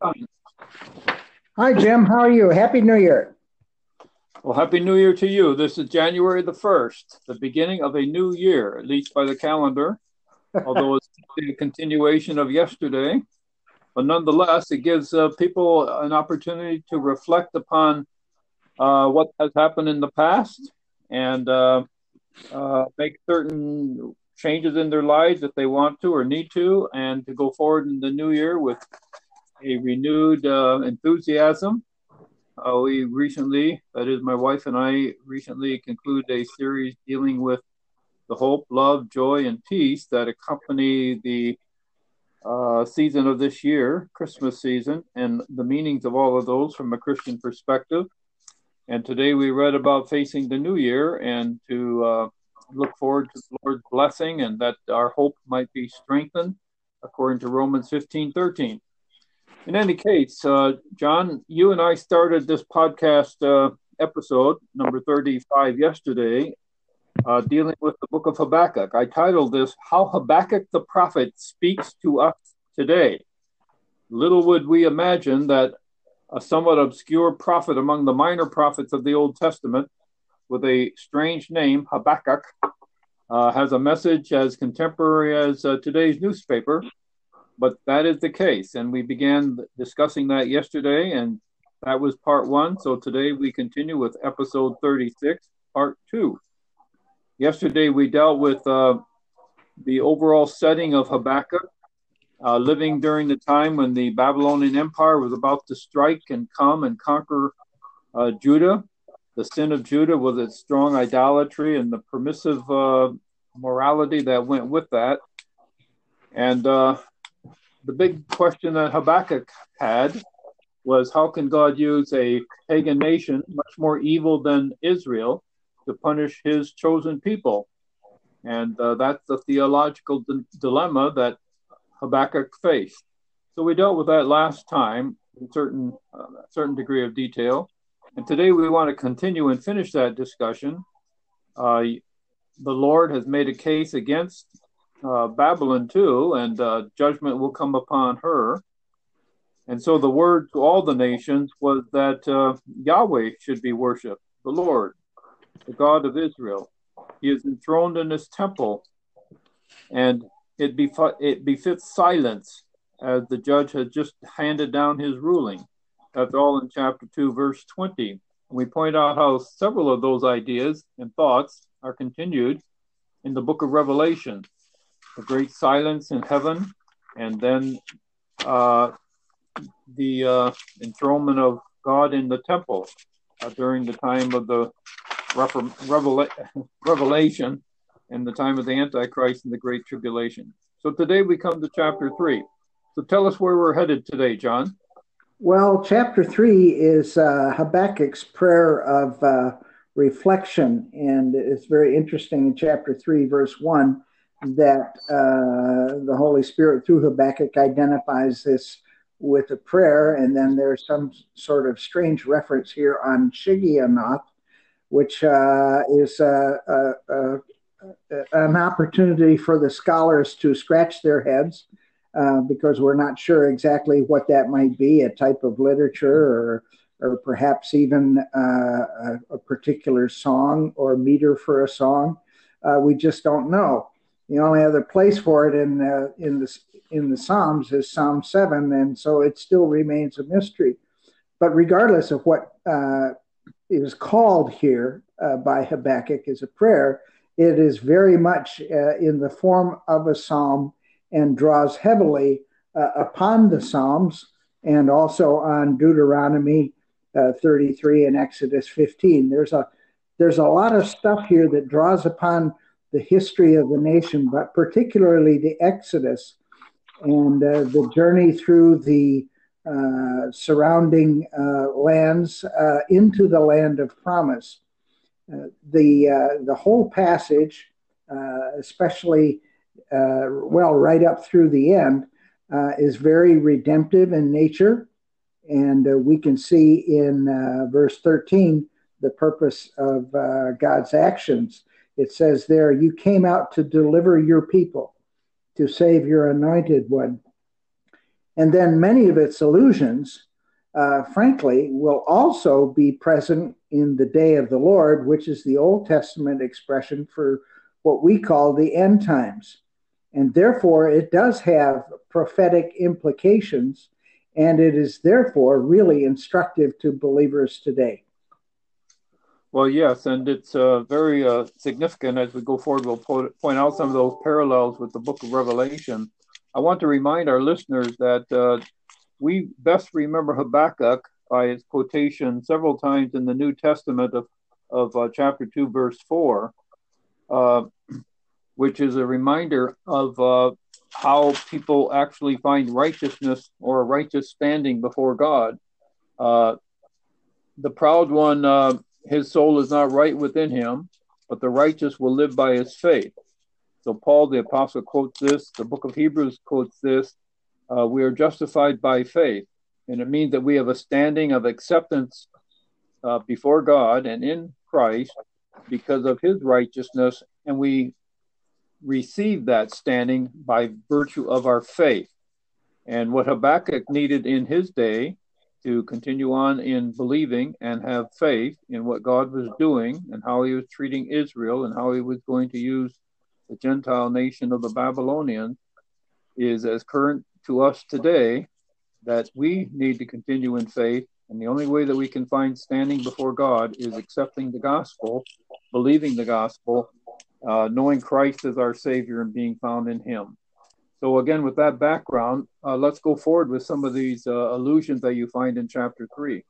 Hi, Jim. How are you? Happy New Year. Well, Happy New Year to you. This is January the 1st, the beginning of a new year, at least by the calendar, although it's a continuation of yesterday. But nonetheless, it gives uh, people an opportunity to reflect upon uh, what has happened in the past and uh, uh make certain changes in their lives if they want to or need to, and to go forward in the new year with a renewed uh, enthusiasm. Uh, we recently, that is, my wife and I recently concluded a series dealing with the hope, love, joy, and peace that accompany the uh, season of this year, Christmas season, and the meanings of all of those from a Christian perspective. And today we read about facing the new year and to uh, look forward to the Lord's blessing and that our hope might be strengthened according to Romans 15 13. In any case, uh, John, you and I started this podcast uh, episode, number 35, yesterday, uh, dealing with the book of Habakkuk. I titled this, How Habakkuk the Prophet Speaks to Us Today. Little would we imagine that a somewhat obscure prophet among the minor prophets of the Old Testament, with a strange name, Habakkuk, uh, has a message as contemporary as uh, today's newspaper but that is the case. And we began discussing that yesterday, and that was part one. So today we continue with episode 36, part two. Yesterday we dealt with uh, the overall setting of Habakkuk, uh, living during the time when the Babylonian Empire was about to strike and come and conquer uh, Judah. The sin of Judah was its strong idolatry and the permissive uh, morality that went with that. And uh, the big question that Habakkuk had was how can God use a pagan nation, much more evil than Israel, to punish his chosen people? And uh, that's the theological d- dilemma that Habakkuk faced. So we dealt with that last time in certain uh, certain degree of detail, and today we want to continue and finish that discussion. Uh, the Lord has made a case against uh, Babylon too, and uh, judgment will come upon her. And so the word to all the nations was that uh, Yahweh should be worshipped, the Lord, the God of Israel. He is enthroned in his temple, and it, bef- it befits silence as the judge has just handed down his ruling. That's all in chapter 2, verse 20. we point out how several of those ideas and thoughts are continued in the book of Revelation a great silence in heaven, and then uh, the uh, enthronement of God in the temple uh, during the time of the revela- revelation and the time of the Antichrist and the Great Tribulation. So today we come to chapter three. So tell us where we're headed today, John. Well, chapter three is uh, Habakkuk's prayer of uh, reflection, and it's very interesting in chapter three, verse one that uh, the Holy Spirit through Habakkuk identifies this with a prayer, and then there's some sort of strange reference here on Shigionoth, which uh, is uh, uh, uh, an opportunity for the scholars to scratch their heads uh, because we're not sure exactly what that might be a type of literature or, or perhaps even a, a, particular song or meter for a song. we just don't know. The only other place for it in uh, in the in the Psalms is Psalm seven, and so it still remains a mystery. But regardless of what uh, is called here uh, by Habakkuk as a prayer, it is very much uh, in the form of a psalm and draws heavily uh, upon the Psalms and also on Deuteronomy uh, 33 and Exodus 15. There's a there's a lot of stuff here that draws upon the history of the nation, but particularly the Exodus and uh, the journey through the uh, surrounding uh, lands uh, into the land of promise. Uh, the uh, the whole passage, especially well right up through the end, is very redemptive in nature, and we can see in verse thirteen the purpose of God's actions it says there, You came out to deliver your people, to save your anointed one. And then many of its allusions, uh, frankly, will also be present in the day of the Lord, which is the Old Testament expression for what we call the end times. And therefore, it does have prophetic implications, and it is therefore really instructive to believers today. Well, yes, and it's uh, very uh, significant as we go forward. We'll po- point out some of those parallels with the book of Revelation. I want to remind our listeners that uh, we best remember Habakkuk by its quotation several times in the New Testament of, of uh, chapter 2, verse 4, uh, which is a reminder of uh, how people actually find righteousness or a righteous standing before God. the proud one his soul is not right within him, but the righteous will live by his faith. So Paul the apostle quotes this. The book of Hebrews quotes this. Uh, we are justified by faith, and it means that we have a standing of acceptance uh, before God and in Christ because of His righteousness, and we receive that standing by virtue of our faith. And what Habakkuk needed in his day to continue on in believing and have faith in what God was doing and how he was treating Israel and how he was going to use the Gentile nation of the Babylonians is as current to us today that we need to continue in faith. And the only way that we can find standing before God is accepting the gospel, believing the gospel, uh, knowing Christ as our Savior and being found in Him. So again, with that background, uh, let's go forward with some of these uh, allusions that you find in chapter three.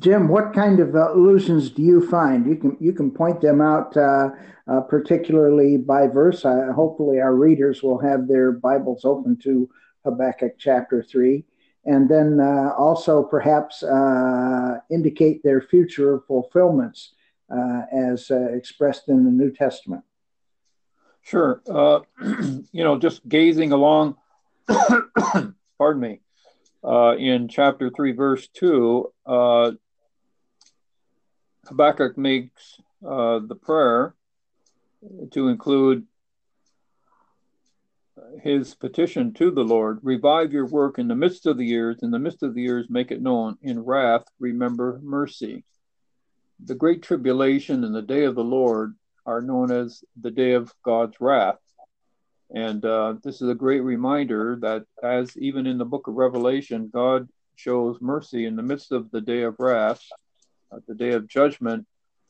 Jim, what kind of uh, allusions do you find? You can you can point them out, uh, uh, particularly by verse. hopefully, our readers will have their Bibles open to Habakkuk chapter three, and then uh, also perhaps indicate their future fulfillments as expressed in the New Testament. Sure. Uh, you know, just gazing along, pardon me, uh, in chapter 3, verse 2, uh, Habakkuk makes uh, the prayer to include his petition to the Lord revive your work in the midst of the years, in the midst of the years, make it known. In wrath, remember mercy. The great tribulation and the day of the Lord are known as the day of God's wrath. And uh, this is a great reminder that, as even in the book of Revelation, God shows mercy in the midst of the day of wrath, uh, the day of judgment,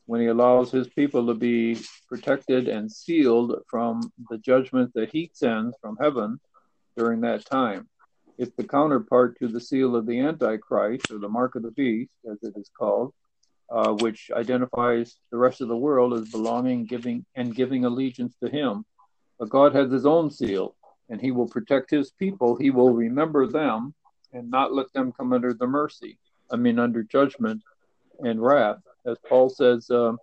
when he allows his people to be protected and sealed from the judgment that he sends from heaven during that time. It's the counterpart to the seal of the Antichrist, or the mark of the beast, as it is called, uh, which identifies the rest of the world as belonging, giving, and giving allegiance to Him. But God has His own seal, and He will protect His people. He will remember them and not let them come under the mercy, I mean, under judgment and wrath. As Paul says, um,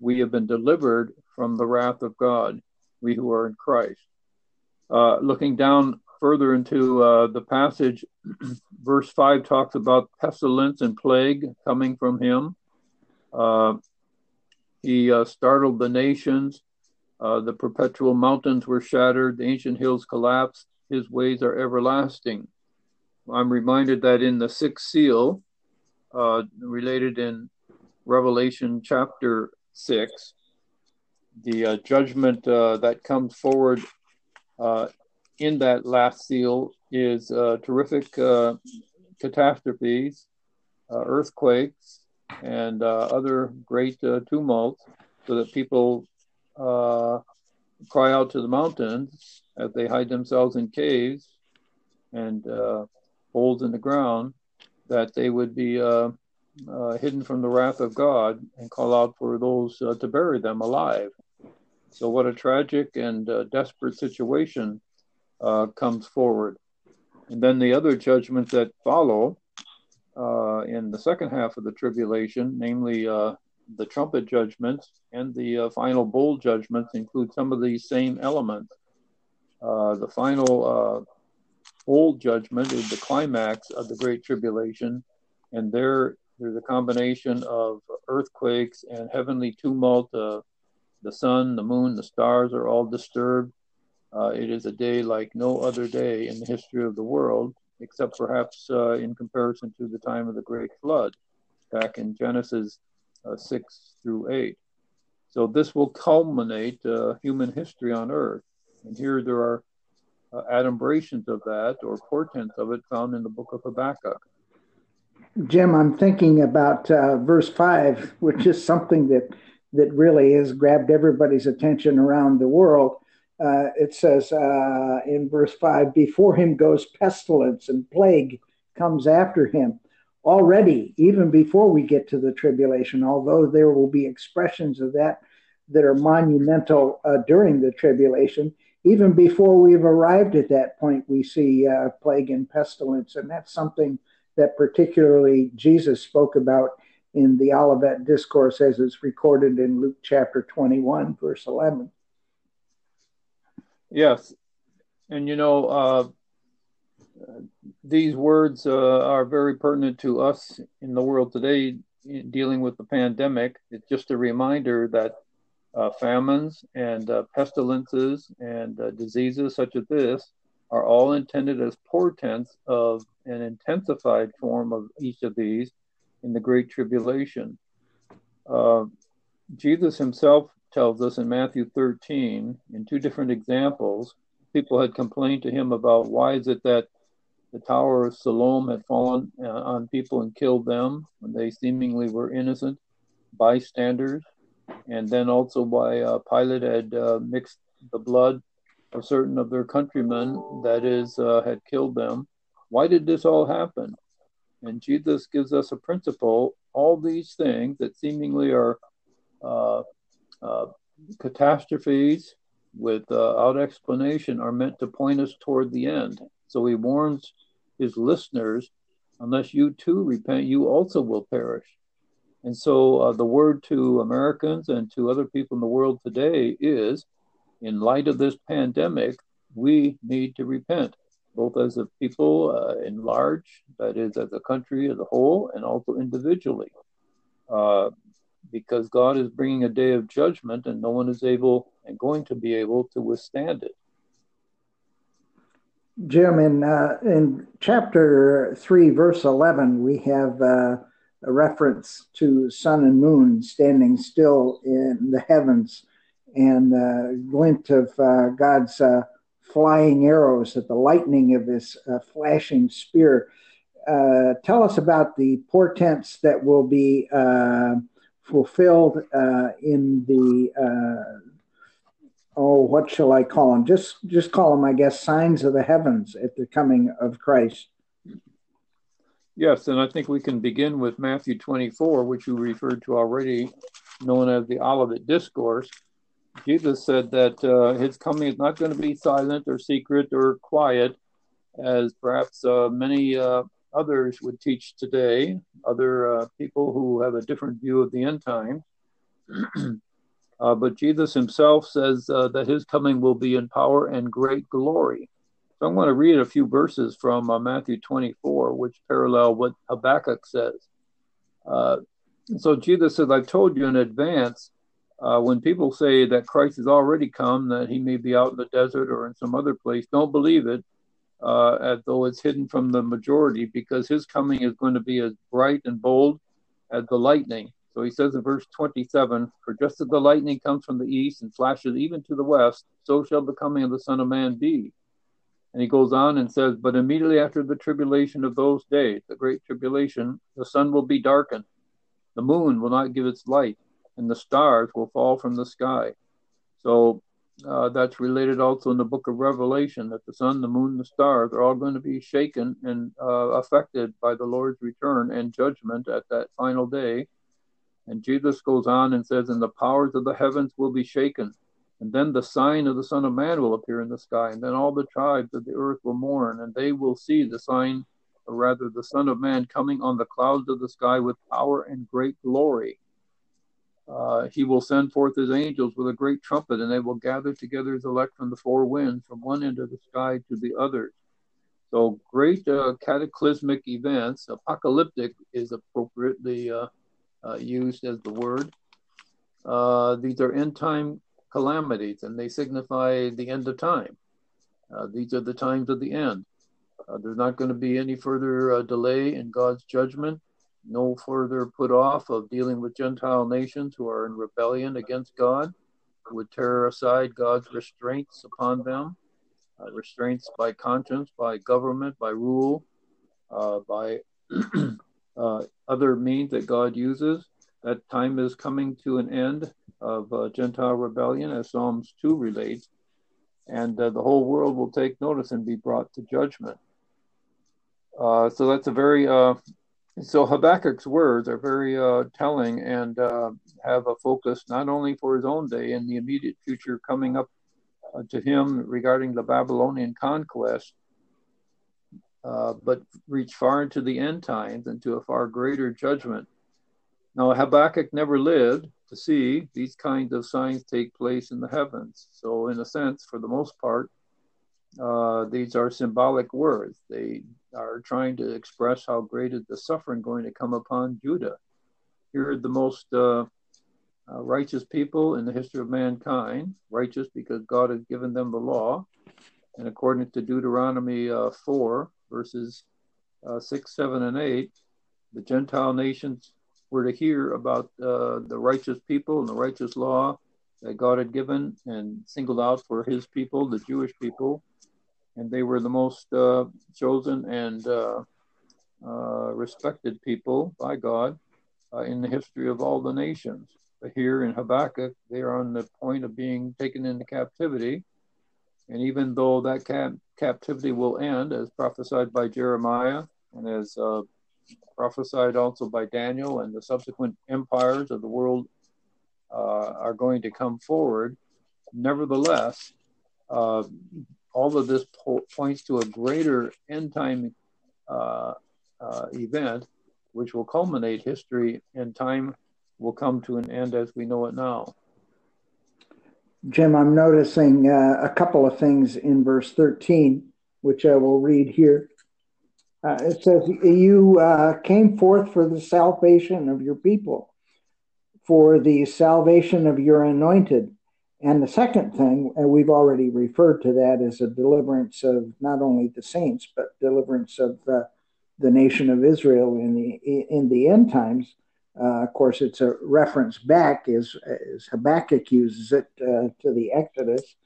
we have been delivered from the wrath of God, we who are in Christ. Uh, looking down further into uh, the passage, verse 5 talks about pestilence and plague coming from him. Uh, he uh, startled the nations. Uh, the perpetual mountains were shattered. The ancient hills collapsed. His ways are everlasting. I'm reminded that in the sixth seal, uh, related in Revelation chapter 6, the uh, judgment uh, that comes forward in that last seal is terrific catastrophes, earthquakes, and uh, other great uh, tumults so that people uh, cry out to the mountains as they hide themselves in caves and uh, holes in the ground that they would be uh, uh, hidden from the wrath of God and call out for those to bury them alive. So, what a tragic and desperate situation comes forward. And then the other judgments that follow uh, in the second half of the tribulation, namely uh, the trumpet judgments and the uh, final bowl judgments, include some of these same elements. Uh, the final uh, bowl judgment is the climax of the Great Tribulation, and there there's a combination of earthquakes and heavenly tumult. Uh, the sun, the moon, the stars are all disturbed. It is a day like no other day in the history of the world, except perhaps uh, in comparison to the time of the Great Flood back in Genesis uh, 6 through 8. So this will culminate uh, human history on earth. And here there are uh, adumbrations of that or portents of it found in the book of Habakkuk. Jim, I'm thinking about uh, verse 5, which is something that, that really has grabbed everybody's attention around the world. Uh, it says uh, in verse 5 Before him goes pestilence and plague comes after him already, even before we get to the tribulation, although there will be expressions of that that are monumental uh, during the tribulation, even before we've arrived at that point, we see uh, plague and pestilence. And that's something that particularly Jesus spoke about in the Olivet Discourse as it's recorded in Luke chapter 21, verse 11. Yes. And you know, uh, these words uh, are very pertinent to us in the world today dealing with the pandemic. It's just a reminder that uh, famines and uh, pestilences and uh, diseases such as this are all intended as portents of an intensified form of each of these in the Great Tribulation. Uh, Jesus himself tells us in Matthew 13, in two different examples, people had complained to him about why is it that the Tower of Siloam had fallen uh, on people and killed them when they seemingly were innocent bystanders, and then also why uh, Pilate had uh, mixed the blood of certain of their countrymen, that is, uh, had killed them. Why did this all happen? And Jesus gives us a principle. All these things that seemingly are uh, uh, catastrophes without explanation are meant to point us toward the end. So he warns his listeners, unless you too repent, you also will perish. And so uh, the word to Americans and to other people in the world today is in light of this pandemic, we need to repent, both as a people uh, in large, that is, as a country as a whole, and also individually. Uh, because God is bringing a day of judgment and no one is able and going to be able to withstand it. Jim, in uh, in chapter three, verse eleven, we have uh, a reference to sun and moon standing still in the heavens, and a glint of uh, God's uh, flying arrows at the lightning of His uh, flashing spear. Tell us about the portents that will be fulfilled in the oh, what shall I call them? Just just call them, I guess, signs of the heavens at the coming of Christ. Yes, and I think we can begin with Matthew 24, which you referred to already, known as the Olivet Discourse. Jesus said that uh, his coming is not going to be silent or secret or quiet, as perhaps uh, many uh, others would teach today, other uh, people who have a different view of the end time. Uh, but Jesus himself says uh, that his coming will be in power and great glory. So I'm going to read a few verses from uh, Matthew 24, which parallel what Habakkuk says. Uh, so Jesus says, I've told you in advance uh, when people say that Christ has already come, that he may be out in the desert or in some other place, don't believe it. Uh, though it's hidden from the majority, because his coming is going to be as bright and bold as the lightning so he says in verse 27 For just as the lightning comes from the east and flashes even to the west, so shall the coming of the Son of Man be. And he goes on and says, But immediately after the tribulation of those days, the great tribulation, the sun will be darkened, the moon will not give its light, and the stars will fall from the sky. So uh, that's related also in the book of Revelation that the sun, the moon, the stars are all going to be shaken and uh, affected by the Lord's return and judgment at that final day and Jesus goes on and says, And the powers of the heavens will be shaken. And then the sign of the Son of Man will appear in the sky. And then all the tribes of the earth will mourn, and they will see the sign, or rather the Son of Man, coming on the clouds of the sky with power and great glory. Uh, he will send forth his angels with a great trumpet, and they will gather together his elect from the four winds, from one end of the sky to the other. So, great uh, cataclysmic events. Apocalyptic is appropriately uh, uh, used as the word. Uh, these are end time calamities, and they signify the end of time. Uh, these are the times of the end. There's not going to be any further delay in God's judgment, no further put off of dealing with Gentile nations who are in rebellion against God, would tear aside God's restraints upon them, uh, restraints by conscience, by government, by rule, uh, by uh, other means that God uses. That time is coming to an end of Gentile rebellion, as Psalms 2 relates and uh, the whole world will take notice and be brought to judgment. Uh, so that's a very uh, so Habakkuk's words are very uh, telling and uh, have a focus not only for his own day and the immediate future coming up uh, to him regarding the Babylonian conquest, but reach far into the end times and to a far greater judgment. Now Habakkuk never lived, to see these kinds of signs take place in the heavens. So, in a sense, for the most part, uh, these are symbolic words. They are trying to express how great is the suffering going to come upon Judah. Here are the most uh, uh, righteous people in the history of mankind, righteous because God has given them the law. And according to Deuteronomy uh, 4, verses uh, 6, 7, and 8, the Gentile nations were to hear about the righteous people and the righteous law that God had given and singled out for his people, the Jewish people. And they were the most uh, chosen and uh, uh respected people by God uh, in the history of all the nations. But here in Habakkuk, they are on the point of being taken into captivity. And even though that cap- captivity will end, as prophesied by Jeremiah and as uh, prophesied also by Daniel, and the subsequent empires of the world uh, are going to come forward. Nevertheless, all of this po- points to a greater end time uh, uh, event, which will culminate history, and time will come to an end as we know it now. Jim, I'm noticing uh, a couple of things in verse 13, which I will read here. Uh, it says, You uh, came forth for the salvation of your people, for the salvation of your anointed. And the second thing, and we've already referred to that as a deliverance of not only the saints, but deliverance of uh, the nation of Israel in the in the end times. Uh, of course, it's a reference back, as, as Habakkuk uses it, uh, to the Exodus.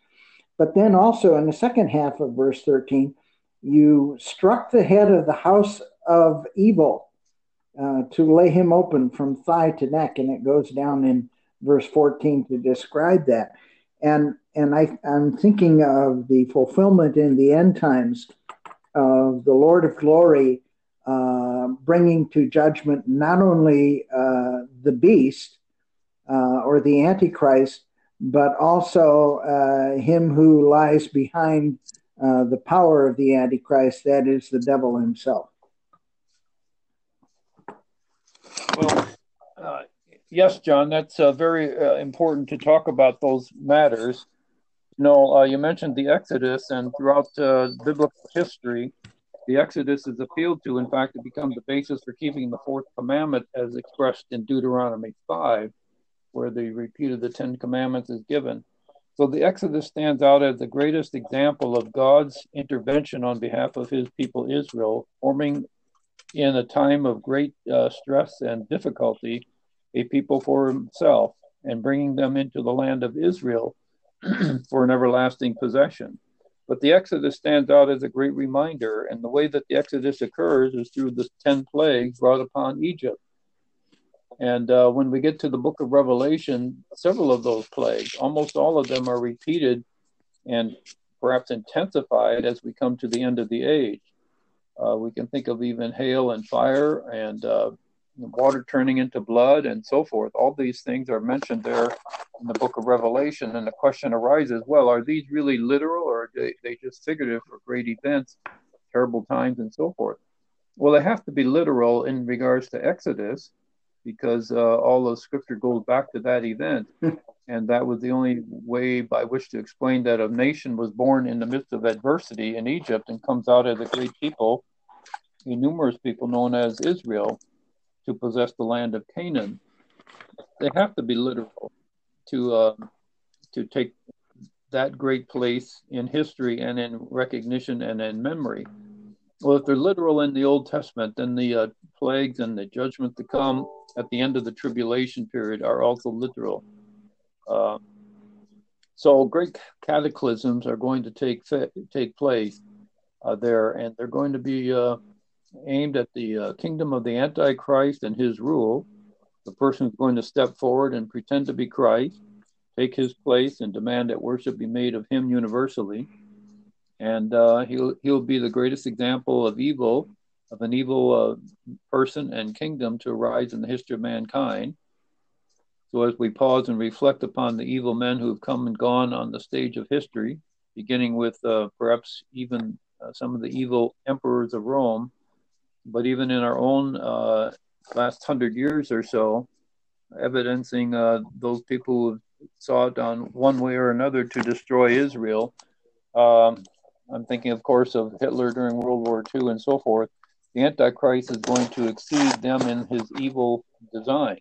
But then also in the second half of verse 13, you struck the head of the house of evil uh, to lay him open from thigh to neck, and it goes down in verse 14 to describe that. And and I, I'm thinking of the fulfillment in the end times of the Lord of Glory uh, bringing to judgment not only uh, the beast uh, or the Antichrist, but also uh, him who lies behind uh, the power of the Antichrist, that is the devil himself. Well, yes, John, that's uh, very uh, important to talk about those matters. You know, uh, you mentioned the Exodus, and throughout biblical history, the Exodus is appealed to. In fact, it becomes the basis for keeping the fourth commandment as expressed in Deuteronomy 5, where the repeat of the Ten Commandments is given. So the Exodus stands out as the greatest example of God's intervention on behalf of his people Israel, forming in a time of great uh, stress and difficulty a people for himself and bringing them into the land of Israel for an everlasting possession. But the Exodus stands out as a great reminder, and the way that the Exodus occurs is through the 10 plagues brought upon Egypt. And uh, when we get to the book of Revelation, several of those plagues, almost all of them are repeated and perhaps intensified as we come to the end of the age. Uh, we can think of even hail and fire and uh, water turning into blood and so forth. All these things are mentioned there in the book of Revelation. And the question arises well, are these really literal or are they, they just figurative for great events, terrible times, and so forth? Well, they have to be literal in regards to Exodus because uh, all of scripture goes back to that event. and that was the only way by which to explain that a nation was born in the midst of adversity in Egypt and comes out as a great people, a numerous people known as Israel, to possess the land of Canaan. They have to be literal to uh, to take that great place in history and in recognition and in memory. Well, if they're literal in the Old Testament, then the uh, plagues and the judgment to come at the end of the tribulation period are also literal. Uh, so great cataclysms are going to take take place uh, there, and they're going to be uh, aimed at the uh, kingdom of the Antichrist and his rule. The person is going to step forward and pretend to be Christ, take his place, and demand that worship be made of him universally. And uh, he'll he'll be the greatest example of evil, of an evil uh, person and kingdom to arise in the history of mankind. So as we pause and reflect upon the evil men who have come and gone on the stage of history, beginning with uh, perhaps even uh, some of the evil emperors of Rome, but even in our own uh, last hundred years or so, evidencing uh, those people who sought on one way or another to destroy Israel. Um, I'm thinking, of course, of Hitler during World War II and so forth. The Antichrist is going to exceed them in his evil design.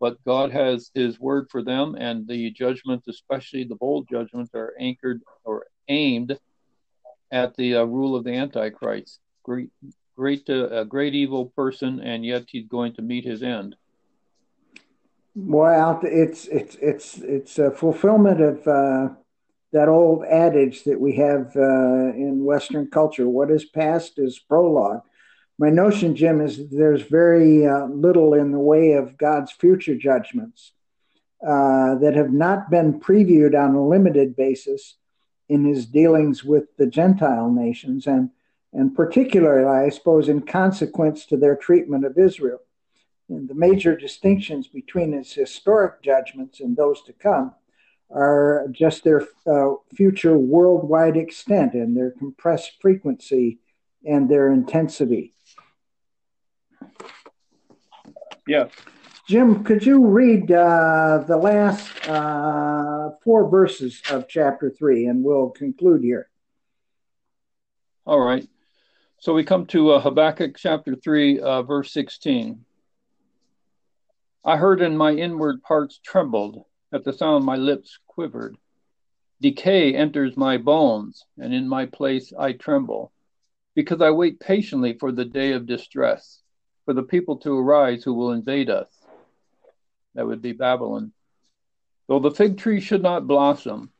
But God has his word for them, and the judgments, especially the bowl judgments, are anchored or aimed at the uh, rule of the Antichrist. Great, great, uh, a great evil person, and yet he's going to meet his end. Well, it's it's it's it's a fulfillment of uh, that old adage that we have uh, in Western culture: "What is past is prologue." My notion, Jim, is there's very uh, little in the way of God's future judgments uh, that have not been previewed on a limited basis in his dealings with the Gentile nations, and, and particularly, I suppose, in consequence to their treatment of Israel. And the major distinctions between his historic judgments and those to come are just their uh, future worldwide extent and their compressed frequency and their intensity. Yeah. Jim, could you read uh, the last uh, four verses of chapter three, and we'll conclude here. All right. So we come to uh, Habakkuk chapter 3, uh, verse 16. I heard and my inward parts trembled, at the sound my lips quivered. Decay enters my bones, and in my place I tremble, because I wait patiently for the day of distress, for the people to arise who will invade us that would be Babylon. Though the fig tree should not blossom,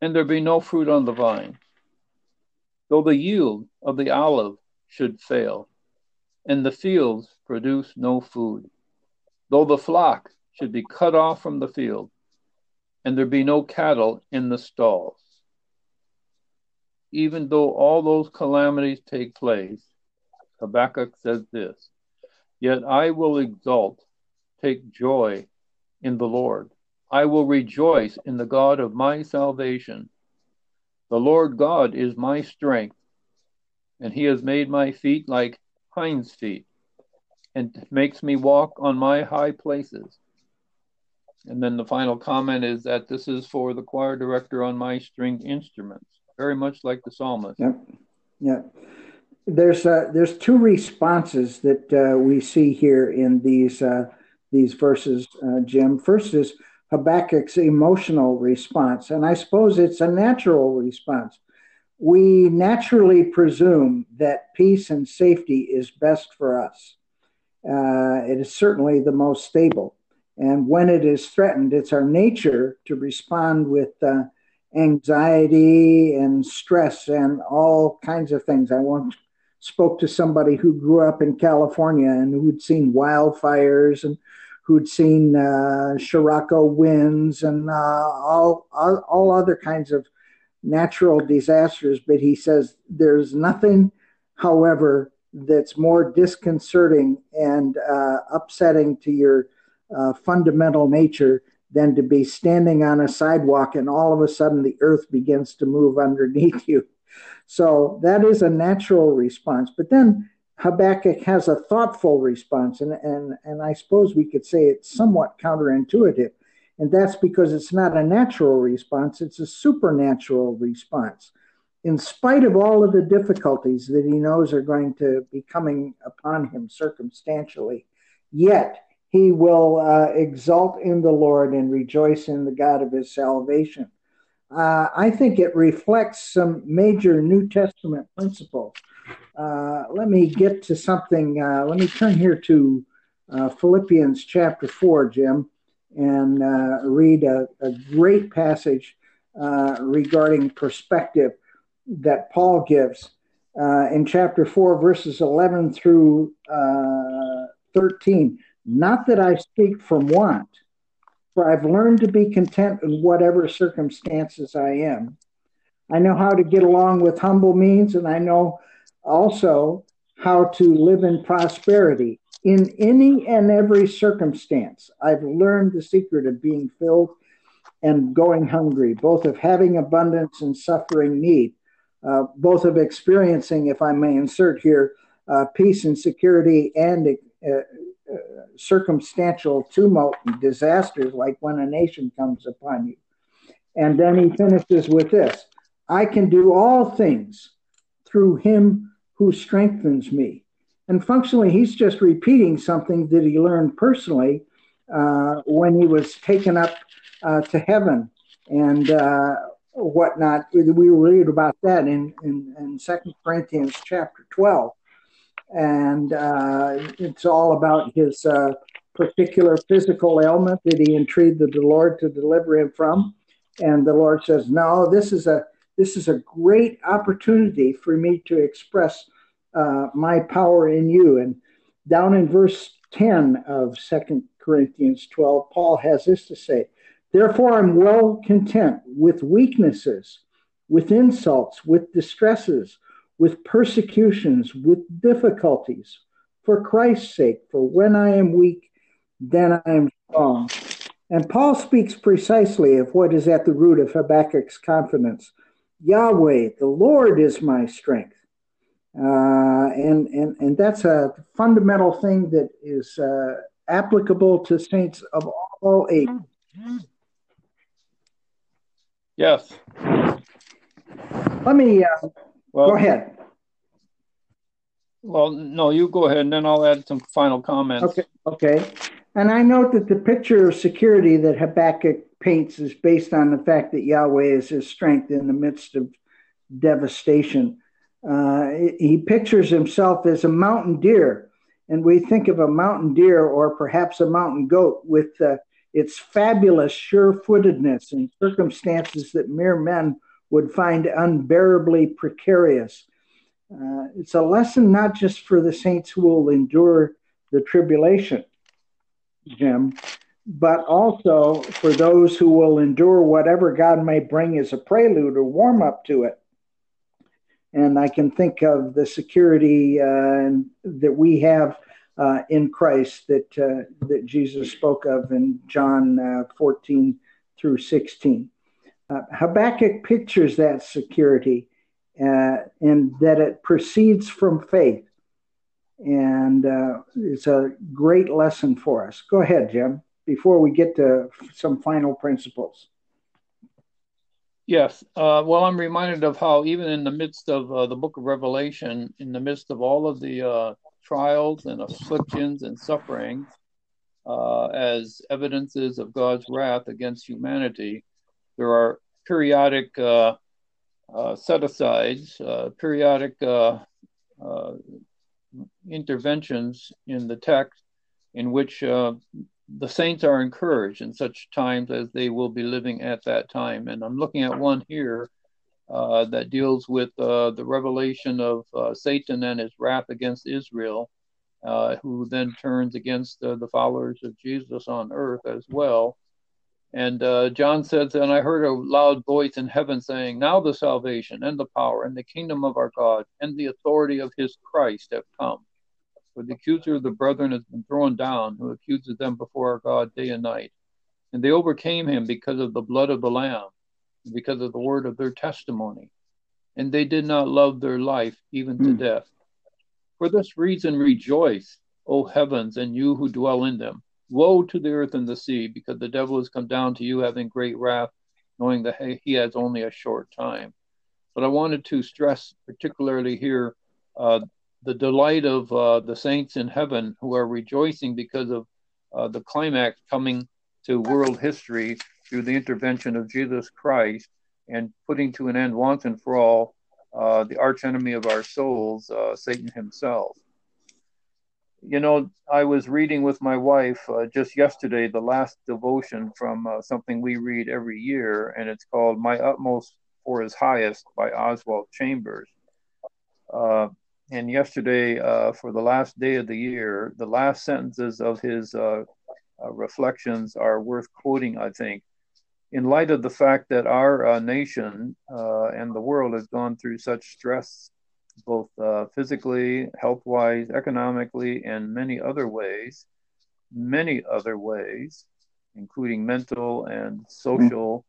and there be no fruit on the vine, though the yield of the olive should fail, and the fields produce no food, though the flock should be cut off from the field, and there be no cattle in the stalls. Even though all those calamities take place, Habakkuk says this Yet I will exult take joy in the Lord. I will rejoice in the God of my salvation. The Lord God is my strength, and he has made my feet like hinds' feet, and makes me walk on my high places. And then the final comment is that this is for the choir director on my stringed instruments, very much like the psalmist. Yep. Yep. There's uh, there's two responses that uh, we see here in these uh, these verses, uh, Jim. First is Habakkuk's emotional response, and I suppose it's a natural response. We naturally presume that peace and safety is best for us. Uh, it is certainly the most stable. And when it is threatened, it's our nature to respond with uh, anxiety and stress and all kinds of things. I once spoke to somebody who grew up in California and who'd seen wildfires and who'd seen uh, Scirocco winds and uh, all, all, all other kinds of natural disasters. But he says there's nothing, however, that's more disconcerting and uh, upsetting to your uh, fundamental nature than to be standing on a sidewalk and all of a sudden the earth begins to move underneath you. So that is a natural response. But then Habakkuk has a thoughtful response, and, and, and I suppose we could say it's somewhat counterintuitive. And that's because it's not a natural response, it's a supernatural response. In spite of all of the difficulties that he knows are going to be coming upon him circumstantially, yet he will uh, exult in the Lord and rejoice in the God of his salvation. Uh, I think it reflects some major New Testament principles. Uh, let me get to something. Uh, let me turn here to uh, Philippians chapter 4, Jim, and uh, read a, a, great passage regarding perspective that Paul gives in chapter 4, verses 11 through 13. Not that I speak from want, for I've learned to be content in whatever circumstances I am. I know how to get along with humble means, and I know also how to live in prosperity. In any and every circumstance, I've learned the secret of being filled and going hungry, both of having abundance and suffering need, uh, both of experiencing, if I may insert here, uh, peace and security and uh, circumstantial tumult and disasters like when a nation comes upon you. And then he finishes with this I can do all things through him who strengthens me. And functionally, he's just repeating something that he learned personally uh, when he was taken up uh, to heaven and uh, whatnot. We read about that in, in, in 2 Corinthians chapter 12 and uh, it's all about his uh, particular physical ailment that he entreated the Lord to deliver him from. And the Lord says, "No, this is a this is a great opportunity for me to express uh, my power in you." And down in verse ten of Second Corinthians twelve, Paul has this to say: "Therefore, I'm well content with weaknesses, with insults, with distresses." with persecutions, with difficulties, for Christ's sake. For when I am weak, then I am strong. And Paul speaks precisely of what is at the root of Habakkuk's confidence Yahweh, the Lord is my strength. Uh, and, and, and that's a fundamental thing that is uh, applicable to saints of all ages. Yes. Let me uh, well, go ahead. Well, no, you go ahead, and then I'll add some final comments. Okay. Okay. And I note that the picture of security that Habakkuk paints is based on the fact that Yahweh is his strength in the midst of devastation. Uh, he pictures himself as a mountain deer, and we think of a mountain deer or perhaps a mountain goat with uh, its fabulous sure footedness in circumstances that mere men would find unbearably precarious. Uh, it's a lesson not just for the saints who will endure the tribulation, Jim, but also for those who will endure whatever God may bring as a prelude or warm up to it. And I can think of the security uh, that we have uh, in Christ that uh, that Jesus spoke of in John uh, 14 through 16. Uh, Habakkuk pictures that security uh, and that it proceeds from faith. And it's a great lesson for us. Go ahead, Jim, before we get to some final principles. Yes. Uh, well, I'm reminded of how, even in the midst of uh, the book of Revelation, in the midst of all of the uh, trials and afflictions and suffering, uh, as evidences of God's wrath against humanity, there are periodic uh, uh, set asides, periodic interventions in the text in which the saints are encouraged in such times as they will be living at that time. And I'm looking at one here that deals with the revelation of Satan and his wrath against Israel. Uh, who then turns against uh, the followers of Jesus on earth as well. And uh, John says, And I heard a loud voice in heaven saying, Now the salvation and the power and the kingdom of our God and the authority of his Christ have come. For the accuser of the brethren has been thrown down, who accuses them before our God day and night. And they overcame him because of the blood of the Lamb, and because of the word of their testimony. And they did not love their life even to mm. death. For this reason rejoice, O heavens, and you who dwell in them Woe to the earth and the sea, because the devil has come down to you having great wrath, knowing that he has only a short time. But I wanted to stress particularly here uh, the delight of uh, the saints in heaven who are rejoicing because of uh, the climax coming to world history through the intervention of Jesus Christ and putting to an end once and for all uh, the archenemy of our souls, uh, Satan himself. You know, I was reading with my wife uh, just yesterday the last devotion from uh, something we read every year, and it's called My Utmost for His Highest by Oswald Chambers. Uh, and yesterday, uh, for the last day of the year, the last sentences of his reflections are worth quoting, I think in light of the fact that our uh, nation uh, and the world has gone through such stress, both uh, physically, health wise, economically, and many other ways, many other ways, including mental and social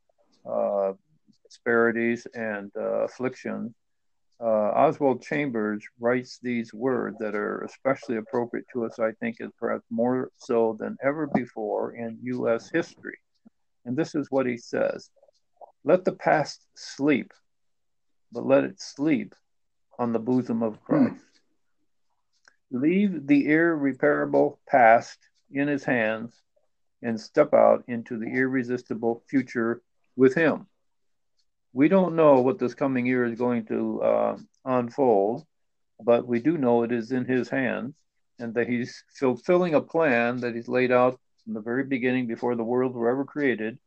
uh, disparities and uh, afflictions. Uh, Oswald Chambers writes these words that are especially appropriate to us, I think, is perhaps more so than ever before in U.S. history and this is what he says Let the past sleep, but let it sleep on the bosom of hmm. Christ. Leave the irreparable past in his hands and step out into the irresistible future with him. We don't know what this coming year is going to uh, unfold, but we do know it is in his hands and that he's fulfilling a plan that he's laid out from the very beginning, before the worlds were ever created,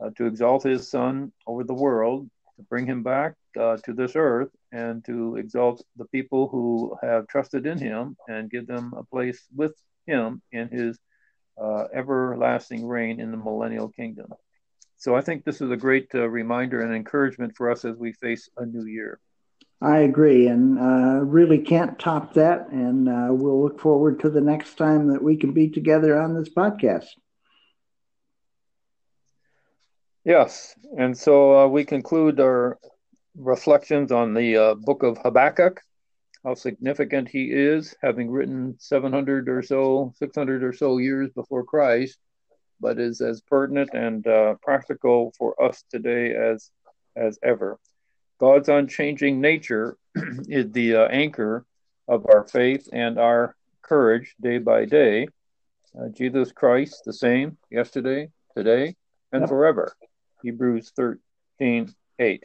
uh, to exalt his Son over the world, to bring him back uh, to this earth, and to exalt the people who have trusted in him and give them a place with him in his uh, everlasting reign in the millennial kingdom. So I think this is a great uh, reminder and encouragement for us as we face a new year. I agree, and uh, really can't top that. And uh, we'll look forward to the next time that we can be together on this podcast. Yes, and so uh, we conclude our reflections on the uh, book of Habakkuk, how significant he is, having written 700 or so, 600 or so years before Christ, but is as pertinent and uh, practical for us today as as ever. God's unchanging nature is the uh, anchor of our faith and our courage day by day. Uh, Jesus Christ, the same yesterday, today, and yep. forever. Hebrews 13 8.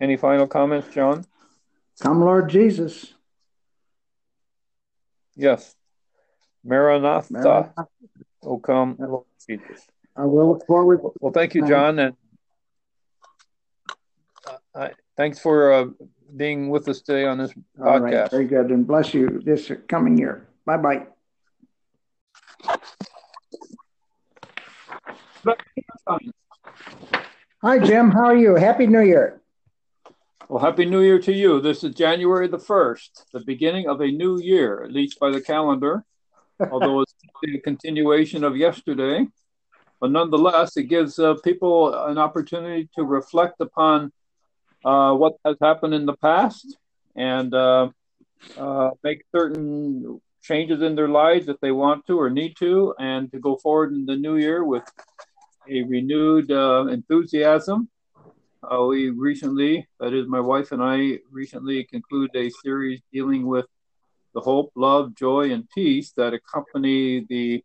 Any final comments, John? Come, Lord Jesus. Yes. Maranatha. Maranatha. Oh, come. I will look forward. Well, thank you, John. And uh, thanks for uh, being with us today on this All podcast. Right, very good, and bless you this coming year. Bye bye. Hi, Jim. How are you? Happy New Year. Well, Happy New Year to you. This is January the 1st, the beginning of a new year, at least by the calendar, although it's a continuation of yesterday. But nonetheless, it gives uh, people an opportunity to reflect upon uh, what has happened in the past and uh, uh, make certain changes in their lives if they want to or need to, and to go forward in the new year with a renewed uh, enthusiasm. We recently, that is, my wife and I recently concluded a series dealing with the hope, love, joy, and peace that accompany the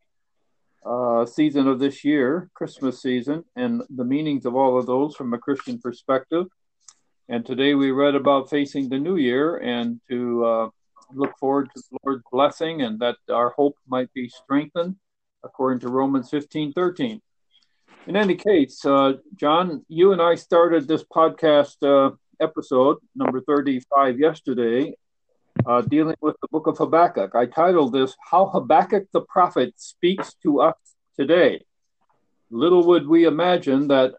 uh, season of this year, Christmas season, and the meanings of all of those from a Christian perspective. And today we read about facing the new year and to uh, look forward to the Lord's blessing and that our hope might be strengthened according to Romans 15 13. In any case, uh, John, you and I started this podcast uh, episode, number 35, yesterday, uh, dealing with the book of Habakkuk. I titled this, How Habakkuk the Prophet Speaks to Us Today. Little would we imagine that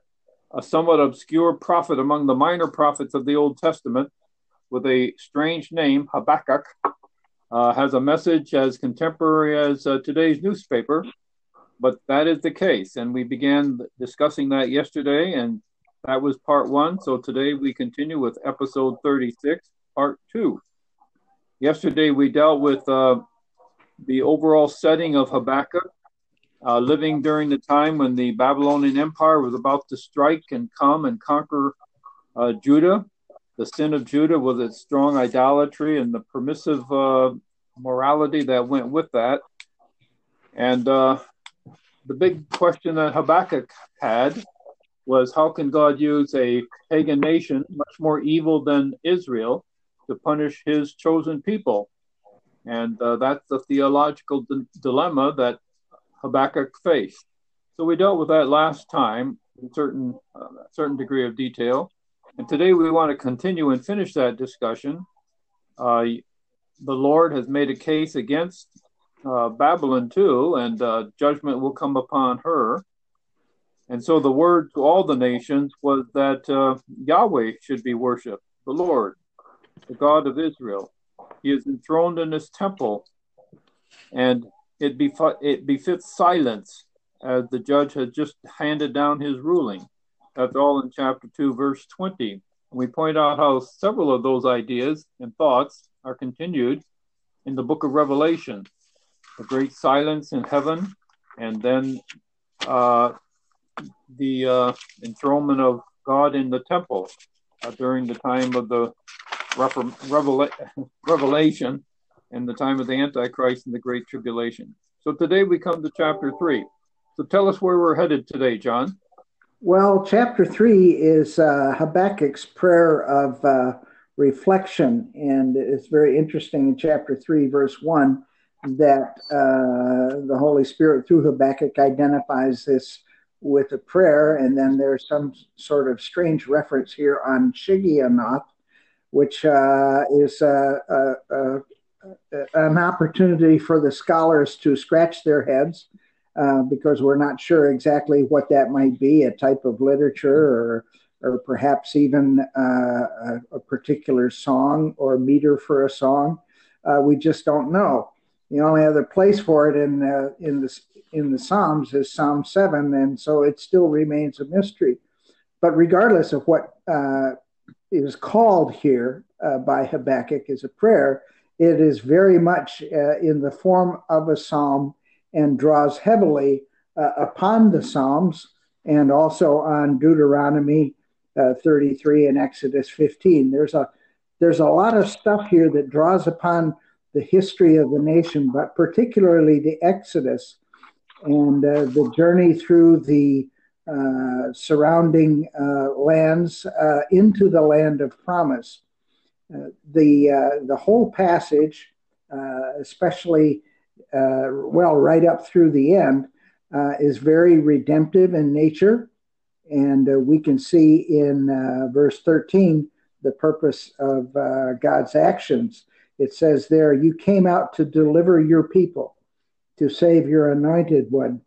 a somewhat obscure prophet among the minor prophets of the Old Testament with a strange name, Habakkuk, uh, has a message as contemporary as uh, today's newspaper, but that is the case. And we began discussing that yesterday, and that was part one. So today we continue with episode 36, part two. Yesterday we dealt with uh, the overall setting of Habakkuk uh, living during the time when the Babylonian Empire was about to strike and come and conquer uh, Judah. The sin of Judah was its strong idolatry and the permissive uh, morality that went with that. And uh, the big question that Habakkuk had was how can God use a pagan nation, much more evil than Israel, to punish his chosen people? And uh, that's the theological d- dilemma that Habakkuk faced. So we dealt with that last time in certain uh, certain degree of detail, and today we want to continue and finish that discussion. Uh, the Lord has made a case against uh, Babylon too, and uh, judgment will come upon her. And so the word to all the nations was that uh, Yahweh should be worshipped, the Lord, the God of Israel. He is enthroned in his temple, and it, bef- it befits silence as the judge has just handed down his ruling. That's all in chapter 2, verse 20. We point out how several of those ideas and thoughts are continued in the book of Revelation. The great silence in heaven, and then uh, the uh, enthronement of God in the temple uh, during the time of the revelation and the time of the Antichrist and the Great Tribulation. So today we come to chapter 3. So tell us where we're headed today, John. Well, chapter three is uh, Habakkuk's prayer of uh, reflection, and it's very interesting in chapter three, verse one, that uh, the Holy Spirit through Habakkuk identifies this with a prayer, and then there's some sort of strange reference here on Shigionoth, which uh, is uh, uh, an opportunity for the scholars to scratch their heads uh, because we're not sure exactly what that might be a type of literature or, or perhaps even uh, a, particular song or meter for a song. Uh, we just don't know. The only other place for it in, in, the, in the Psalms is Psalm 7, and so it still remains a mystery. But regardless of what uh, is called here uh, by Habakkuk as a prayer, it is very much in the form of a psalm and draws heavily uh, upon the Psalms and also on Deuteronomy uh, 33 and Exodus 15. There's a there's a lot of stuff here that draws upon the history of the nation, but particularly the Exodus and uh, the journey through the uh, surrounding uh, lands uh, into the land of promise. the the whole passage, especially uh, well, right up through the end, uh, is very redemptive in nature. And uh, we can see in uh, verse 13 the purpose of uh, God's actions. It says there, You came out to deliver your people, to save your anointed one.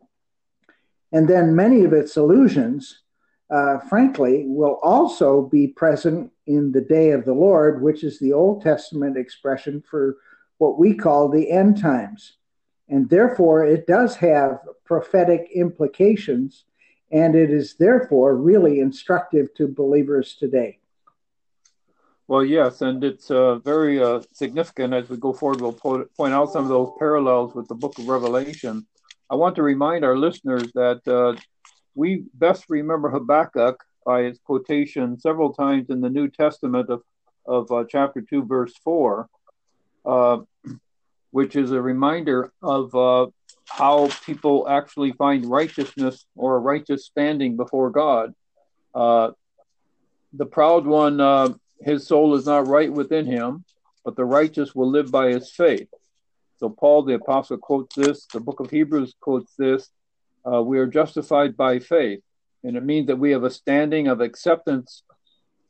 And then many of its illusions, uh, frankly, will also be present in the day of the Lord, which is the Old Testament expression for what we call the end times. And therefore, it does have prophetic implications, and it is therefore really instructive to believers today. Well, yes, and it's uh, very uh, significant as we go forward. We'll po- point out some of those parallels with the book of Revelation. I want to remind our listeners that uh, we best remember Habakkuk by its quotation several times in the New Testament of, of uh, chapter 2, verse 4. Uh, which is a reminder of uh, how people actually find righteousness or a righteous standing before God. Uh, the proud one, uh, his soul is not right within him, but the righteous will live by his faith. So, Paul the Apostle quotes this, the book of Hebrews quotes this uh, we are justified by faith. And it means that we have a standing of acceptance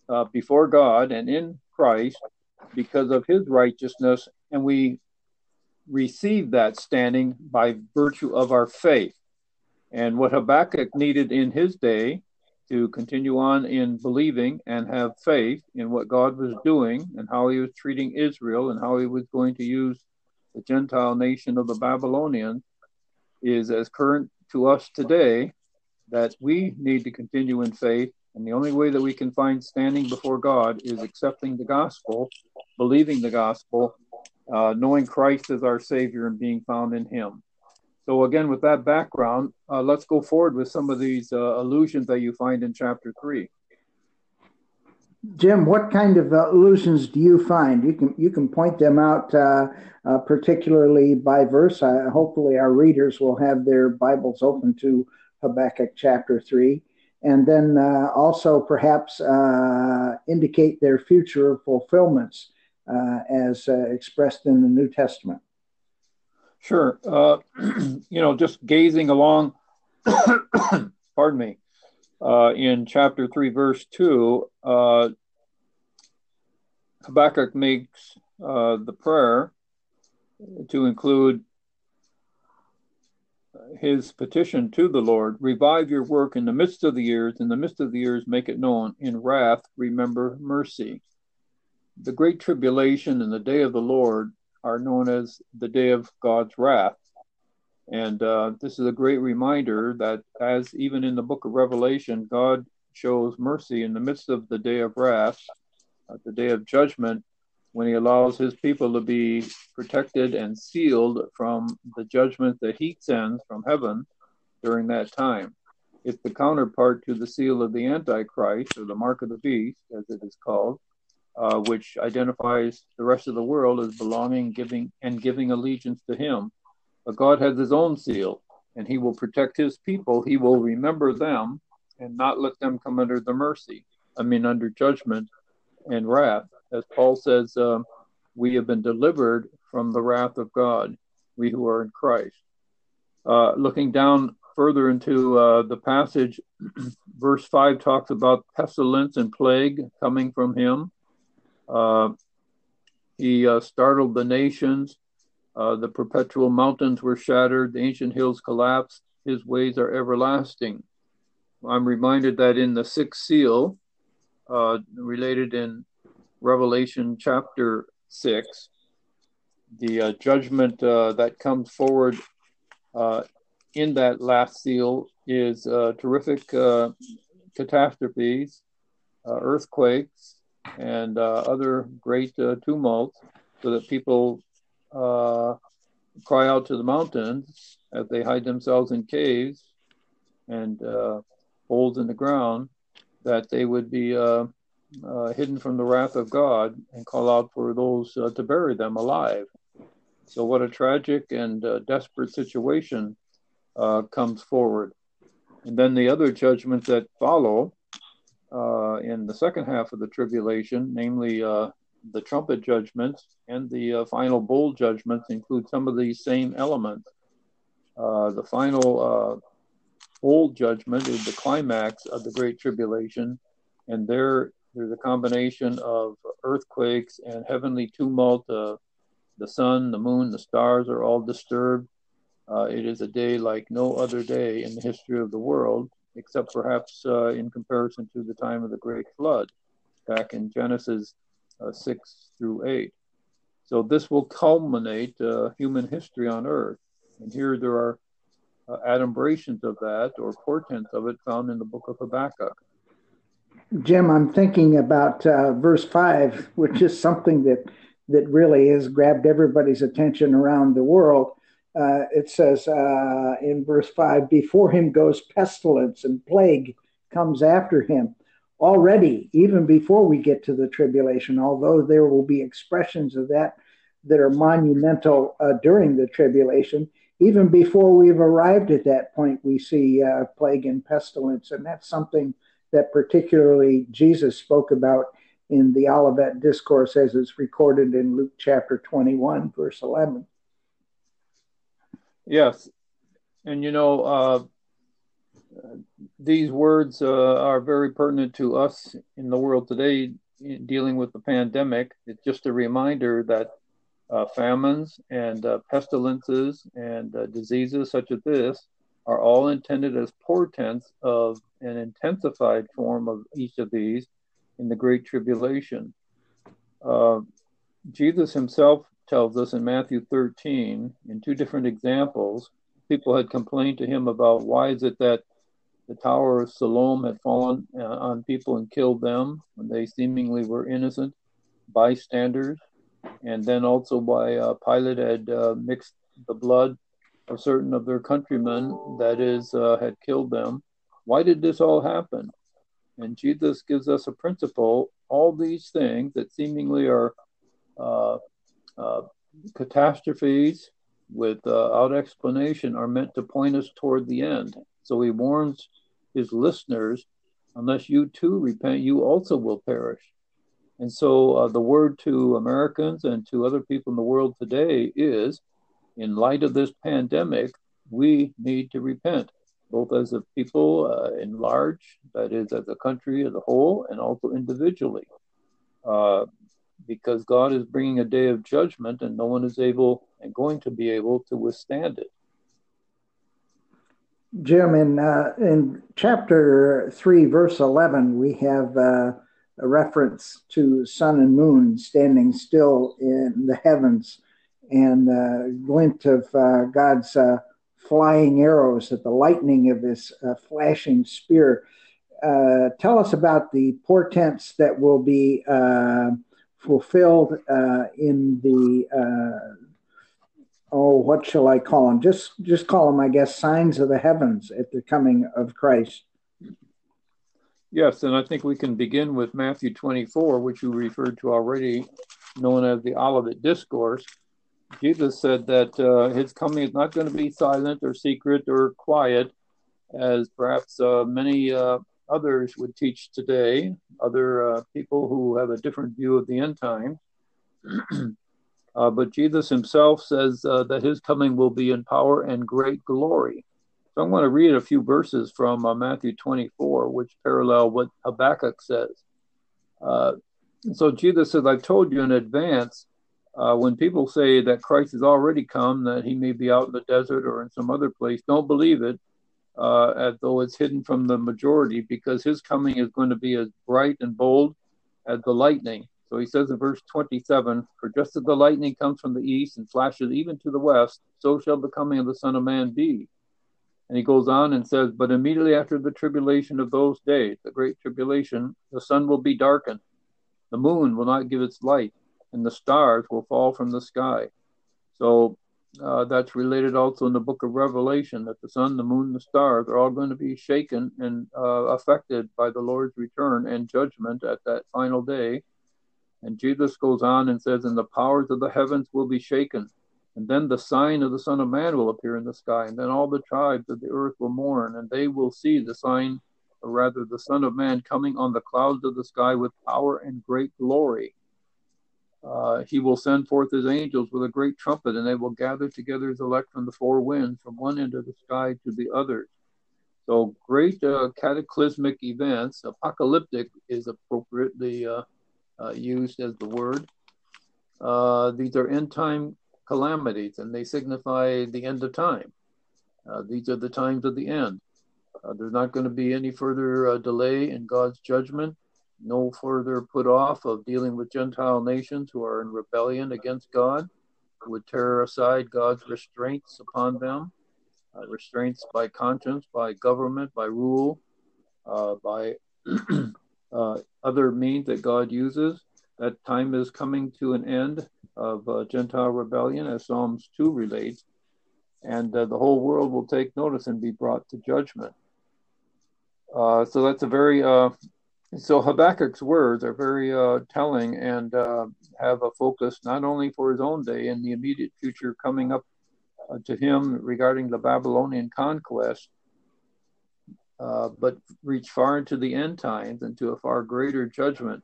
uh, before God and in Christ because of his righteousness, and we receive that standing by virtue of our faith. And what Habakkuk needed in his day to continue on in believing and have faith in what God was doing and how he was treating Israel and how he was going to use the Gentile nation of the Babylonians is as current to us today that we need to continue in faith. And the only way that we can find standing before God is accepting the gospel, believing the gospel, uh, knowing Christ as our Savior and being found in Him. So, again, with that background, uh, let's go forward with some of these uh, allusions that you find in chapter 3. Jim, what kind of allusions do you find? You can you can point them out, uh, uh, particularly by verse. Uh, hopefully, our readers will have their Bibles open to Habakkuk chapter three, and then uh, also perhaps uh, indicate their future fulfillments uh, as expressed in the New Testament. Sure, you know, just gazing along. pardon me uh, in chapter 3, verse 2, uh, Habakkuk makes uh, the prayer to include his petition to the Lord revive your work in the midst of the years, in the midst of the years, make it known. In wrath, remember mercy. The great tribulation and the day of the Lord are known as the day of God's wrath. And uh, this is a great reminder that, as even in the book of Revelation, God shows mercy in the midst of the day of wrath, uh, the day of judgment, when he allows his people to be protected and sealed from the judgment that he sends from heaven during that time. It's the counterpart to the seal of the Antichrist, or the mark of the beast, as it is called, uh, which identifies the rest of the world as belonging, giving, and giving allegiance to him. But God has his own seal, and he will protect his people. He will remember them and not let them come under the mercy, I mean, under judgment and wrath. As Paul says, uh, we have been delivered from the wrath of God, we who are in Christ. Uh, looking down further into uh, the passage, verse 5 talks about pestilence and plague coming from him. Uh, he uh, startled the nations uh, the perpetual mountains were shattered, the ancient hills collapsed. His ways are everlasting. I'm reminded that in the sixth seal, uh, related in Revelation chapter 6, the uh, judgment uh, that comes forward uh, in that last seal is uh, terrific catastrophes, earthquakes, and other great tumults, so that people uh, cry out to the mountains as they hide themselves in caves and uh, holes in the ground, that they would be uh, uh hidden from the wrath of God and call out for those uh, to bury them alive. So, what a tragic and uh, desperate situation comes forward. And then the other judgments that follow in the second half of the tribulation, namely the trumpet judgments and the uh, final bowl judgments include some of these same elements. Uh, the final uh, bowl judgment is the climax of the Great Tribulation, and there there's a combination of earthquakes and heavenly tumult. Uh, the sun, the moon, the stars are all disturbed. Uh, it is a day like no other day in the history of the world, except perhaps in comparison to the time of the Great Flood back in Genesis 6 through 8. So this will culminate uh, human history on earth. And here there are uh, adumbrations of that or portents of it found in the book of Habakkuk. Jim, I'm thinking about uh, verse 5, which is something that, that really has grabbed everybody's attention around the world. Uh, it says uh, in verse 5 Before him goes pestilence, and plague comes after him already, even before we get to the tribulation, although there will be expressions of that that are monumental uh, during the tribulation, even before we've arrived at that point, we see uh, plague and pestilence. And that's something that particularly Jesus spoke about in the Olivet Discourse as it's recorded in Luke chapter 21, verse 11. Yes. And you know, uh, these words uh, are very pertinent to us in the world today dealing with the pandemic. It's just a reminder that uh, famines and uh, pestilences and uh, diseases such as this are all intended as portents of an intensified form of each of these in the Great Tribulation. Uh, Jesus himself tells us in Matthew 13, in two different examples, people had complained to him about why is it that the Tower of Siloam had fallen uh, on people and killed them when they seemingly were innocent bystanders. And then also why uh, Pilate had uh, mixed the blood of certain of their countrymen, that is, uh, had killed them. Why did this all happen? And Jesus gives us a principle all these things that seemingly are uh, uh, catastrophes without explanation are meant to point us toward the end. So he warns his listeners unless you too repent, you also will perish. And so uh, the word to Americans and to other people in the world today is in light of this pandemic, we need to repent, both as a people uh, in large, that is, as a country as a whole, and also individually. Uh, because God is bringing a day of judgment and no one is able and going to be able to withstand it. Jim, in, uh, in chapter 3, verse 11, we have uh, a reference to sun and moon standing still in the heavens and a uh, glint of uh, God's uh, flying arrows at the lightning of his flashing spear. tell us about the portents that will be fulfilled in the oh what shall i call them? Just just call them i guess signs of the heavens at the coming of christ. Yes and i think we can begin with matthew 24 which you referred to already known as the olivet discourse. Jesus said that uh, his coming is not going to be silent or secret or quiet as perhaps uh, many uh, others would teach today, other uh, people who have a different view of the end time. uh, but Jesus himself says uh, that his coming will be in power and great glory. So I'm going to read a few verses from uh, Matthew 24, which parallel what Habakkuk says. Uh, so Jesus says, I've told you in advance. Uh, when people say that Christ has already come, that he may be out in the desert or in some other place, don't believe it uh, as though it's hidden from the majority, because his coming is going to be as bright and bold as the lightning. So he says in verse 27 For just as the lightning comes from the east and flashes even to the west, so shall the coming of the Son of Man be. And he goes on and says, But immediately after the tribulation of those days, the great tribulation, the sun will be darkened, the moon will not give its light, and the stars will fall from the sky. So uh, that's related also in the book of Revelation that the sun, the moon, the stars are all going to be shaken and uh, affected by the Lord's return and judgment at that final day. And Jesus goes on and says, And the powers of the heavens will be shaken. And then the sign of the Son of Man will appear in the sky. And then all the tribes of the earth will mourn, and they will see the sign, or rather the Son of Man, coming on the clouds of the sky with power and great glory. Uh, he will send forth his angels with a great trumpet, and they will gather together his elect from the four winds, from one end of the sky to the other. So, great uh, cataclysmic events. Apocalyptic is appropriately uh, uh used as the word. Uh, these are end time calamities, and they signify the end of time. Uh, these are the times of the end. there's not going to be any further delay in God's judgment no further put off of dealing with Gentile nations who are in rebellion against God, who would tear aside God's restraints upon them, uh, restraints by conscience, by government, by rule, uh, by uh, other means that God uses. That time is coming to an end of uh, Gentile rebellion, as Psalms 2 relates, and uh, the whole world will take notice and be brought to judgment. Uh, so that's a very so Habakkuk's words are very uh, telling and uh, have a focus not only for his own day and the immediate future coming up uh, to him regarding the Babylonian conquest, uh, but reach far into the end times and to a far greater judgment.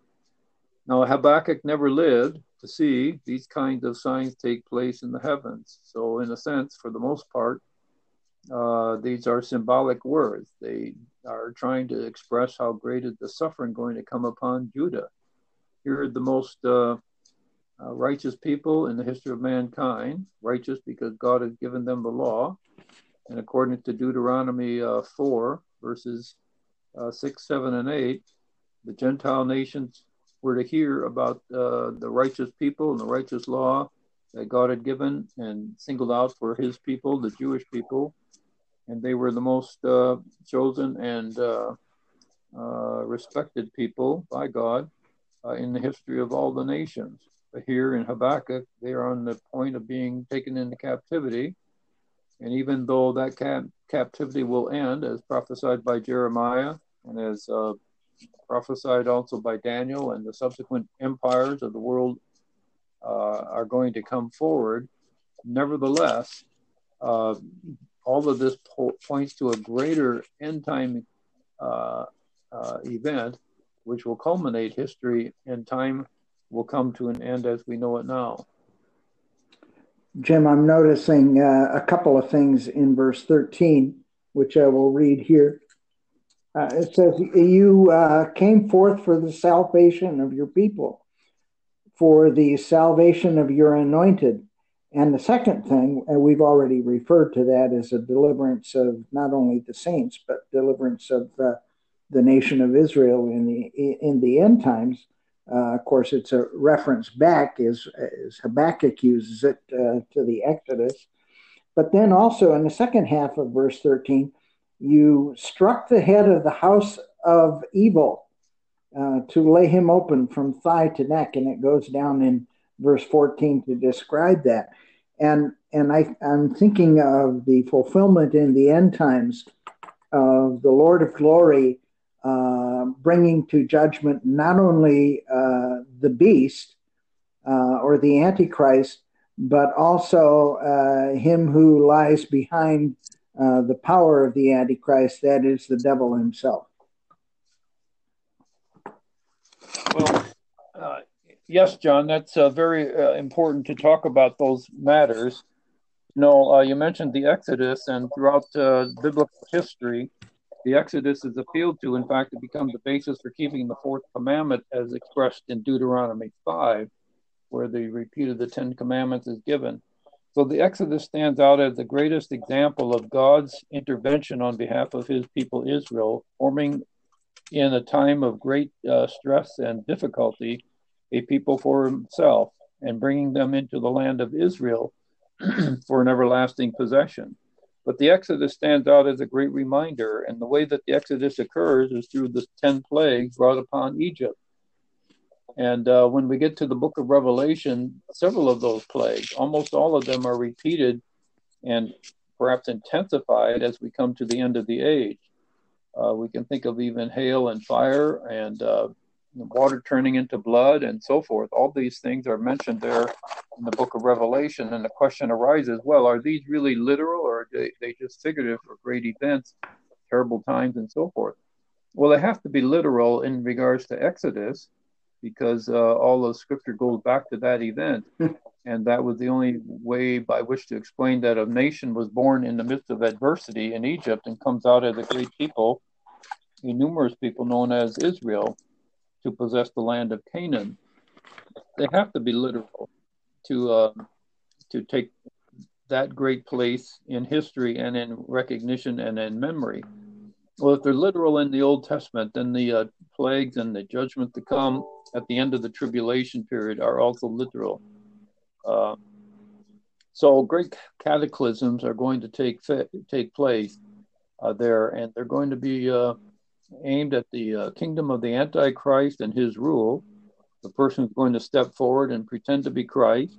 Now, Habakkuk never lived to see these kinds of signs take place in the heavens. So, in a sense, for the most part, uh, these are symbolic words. They are trying to express how great is the suffering going to come upon Judah. Here the most uh, uh, righteous people in the history of mankind, righteous because God has given them the law. And according to Deuteronomy uh, 4, verses uh, 6, 7, and 8, the Gentile nations were to hear about uh, the righteous people and the righteous law that God had given and singled out for his people, the Jewish people, and they were the most uh, chosen and uh, uh, respected people by God uh, in the history of all the nations. But here in Habakkuk, they are on the point of being taken into captivity. And even though that cap- captivity will end, as prophesied by Jeremiah and as uh, prophesied also by Daniel, and the subsequent empires of the world uh, are going to come forward. Nevertheless, uh, all of this po- points to a greater end time uh, uh, event, which will culminate history, and time will come to an end as we know it now. Jim, I'm noticing uh, a couple of things in verse 13, which I will read here. Uh, it says, You uh, came forth for the salvation of your people, for the salvation of your anointed. And the second thing, and we've already referred to that as a deliverance of not only the saints, but deliverance of uh, the nation of Israel in the in the end times. Uh, of course, it's a reference back, as, as Habakkuk uses it, uh, to the Exodus. But then also in the second half of verse 13, you struck the head of the house of evil uh, to lay him open from thigh to neck. And it goes down in verse 14 to describe that. And, and I, I'm thinking of the fulfillment in the end times of the Lord of glory uh, bringing to judgment not only uh, the beast uh, or the Antichrist, but also uh, him who lies behind uh, the power of the Antichrist, that is the devil himself. Well, uh, yes, John, that's very important to talk about those matters. Know, uh, you mentioned the Exodus, and throughout uh, biblical history, the Exodus is appealed to, in fact, to become the basis for keeping the fourth commandment as expressed in Deuteronomy 5, where the repeat of the Ten Commandments is given. So the Exodus stands out as the greatest example of God's intervention on behalf of his people Israel, forming in a time of great uh, stress and difficulty a people for himself and bringing them into the land of Israel for an everlasting possession. But the Exodus stands out as a great reminder, and the way that the Exodus occurs is through the 10 plagues brought upon Egypt. And uh, when we get to the book of Revelation, several of those plagues, almost all of them are repeated and perhaps intensified as we come to the end of the age. Uh, we can think of even hail and fire and uh, water turning into blood and so forth. All these things are mentioned there in the book of Revelation. And the question arises well, are these really literal or are they, they just figurative for great events, terrible times, and so forth? Well, they have to be literal in regards to Exodus because uh, all of scripture goes back to that event. and that was the only way by which to explain that a nation was born in the midst of adversity in Egypt and comes out as a great people, a numerous people known as Israel, to possess the land of Canaan. They have to be literal to uh, to take that great place in history and in recognition and in memory. Well, if they're literal in the Old Testament, then the uh, plagues and the judgment to come at the end of the tribulation period are also literal. Uh, so great cataclysms are going to take take place uh, there, and they're going to be uh, aimed at the uh, kingdom of the Antichrist and his rule. The person is going to step forward and pretend to be Christ,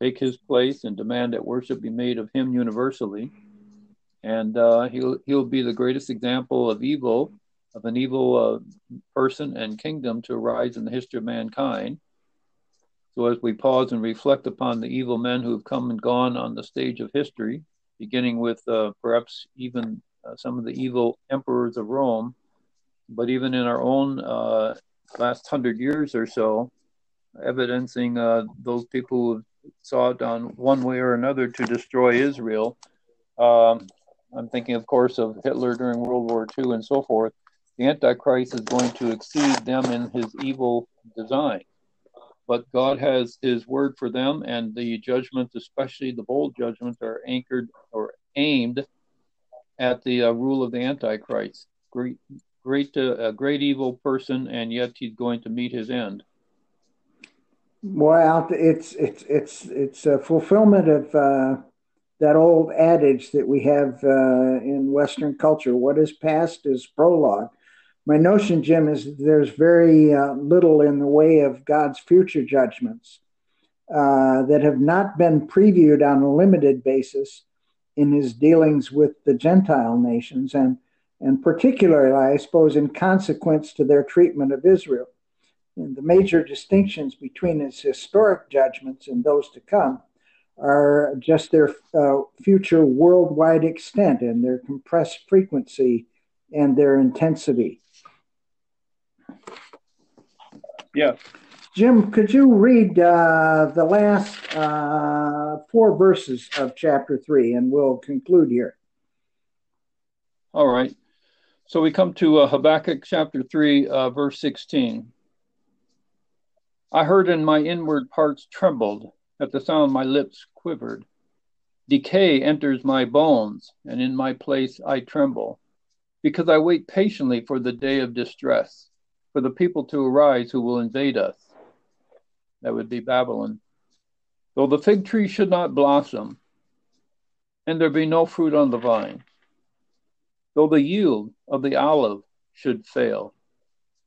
take his place, and demand that worship be made of him universally. And uh, he'll he'll be the greatest example of evil of an evil uh, person and kingdom to arise in the history of mankind. So, as we pause and reflect upon the evil men who have come and gone on the stage of history, beginning with uh, perhaps even uh, some of the evil emperors of Rome, but even in our own uh, last hundred years or so, evidencing uh, those people who sought on one way or another to destroy Israel. Um, I'm thinking, of course, of Hitler during World War II and so forth the Antichrist is going to exceed them in his evil design. But God has his word for them, and the judgments, especially the bowl judgments, are anchored or aimed at the uh, rule of the Antichrist. Great, great, uh, a great evil person, and yet he's going to meet his end. Well, it's it's it's it's a fulfillment of uh, that old adage that we have uh, in Western culture: "What is past is prologue." my notion, Jim, is there's very uh, little in the way of God's future judgments uh, that have not been previewed on a limited basis in his dealings with the Gentile nations. And, and particularly, I suppose, in consequence to their treatment of Israel. And the major distinctions between his historic judgments and those to come are just their uh, future worldwide extent and their compressed frequency and their intensity. Yeah. Jim, could you read uh, the last uh, four verses of chapter three and we'll conclude here? All right. So we come to uh, Habakkuk chapter 3, uh, verse 16. I heard and my inward parts trembled. At the sound, my lips quivered. Decay enters my bones, and in my place I tremble, because I wait patiently for the day of distress, for the people to arise who will invade us. That would be Babylon. Though the fig tree should not blossom, and there be no fruit on the vine, though the yield of the olive should fail,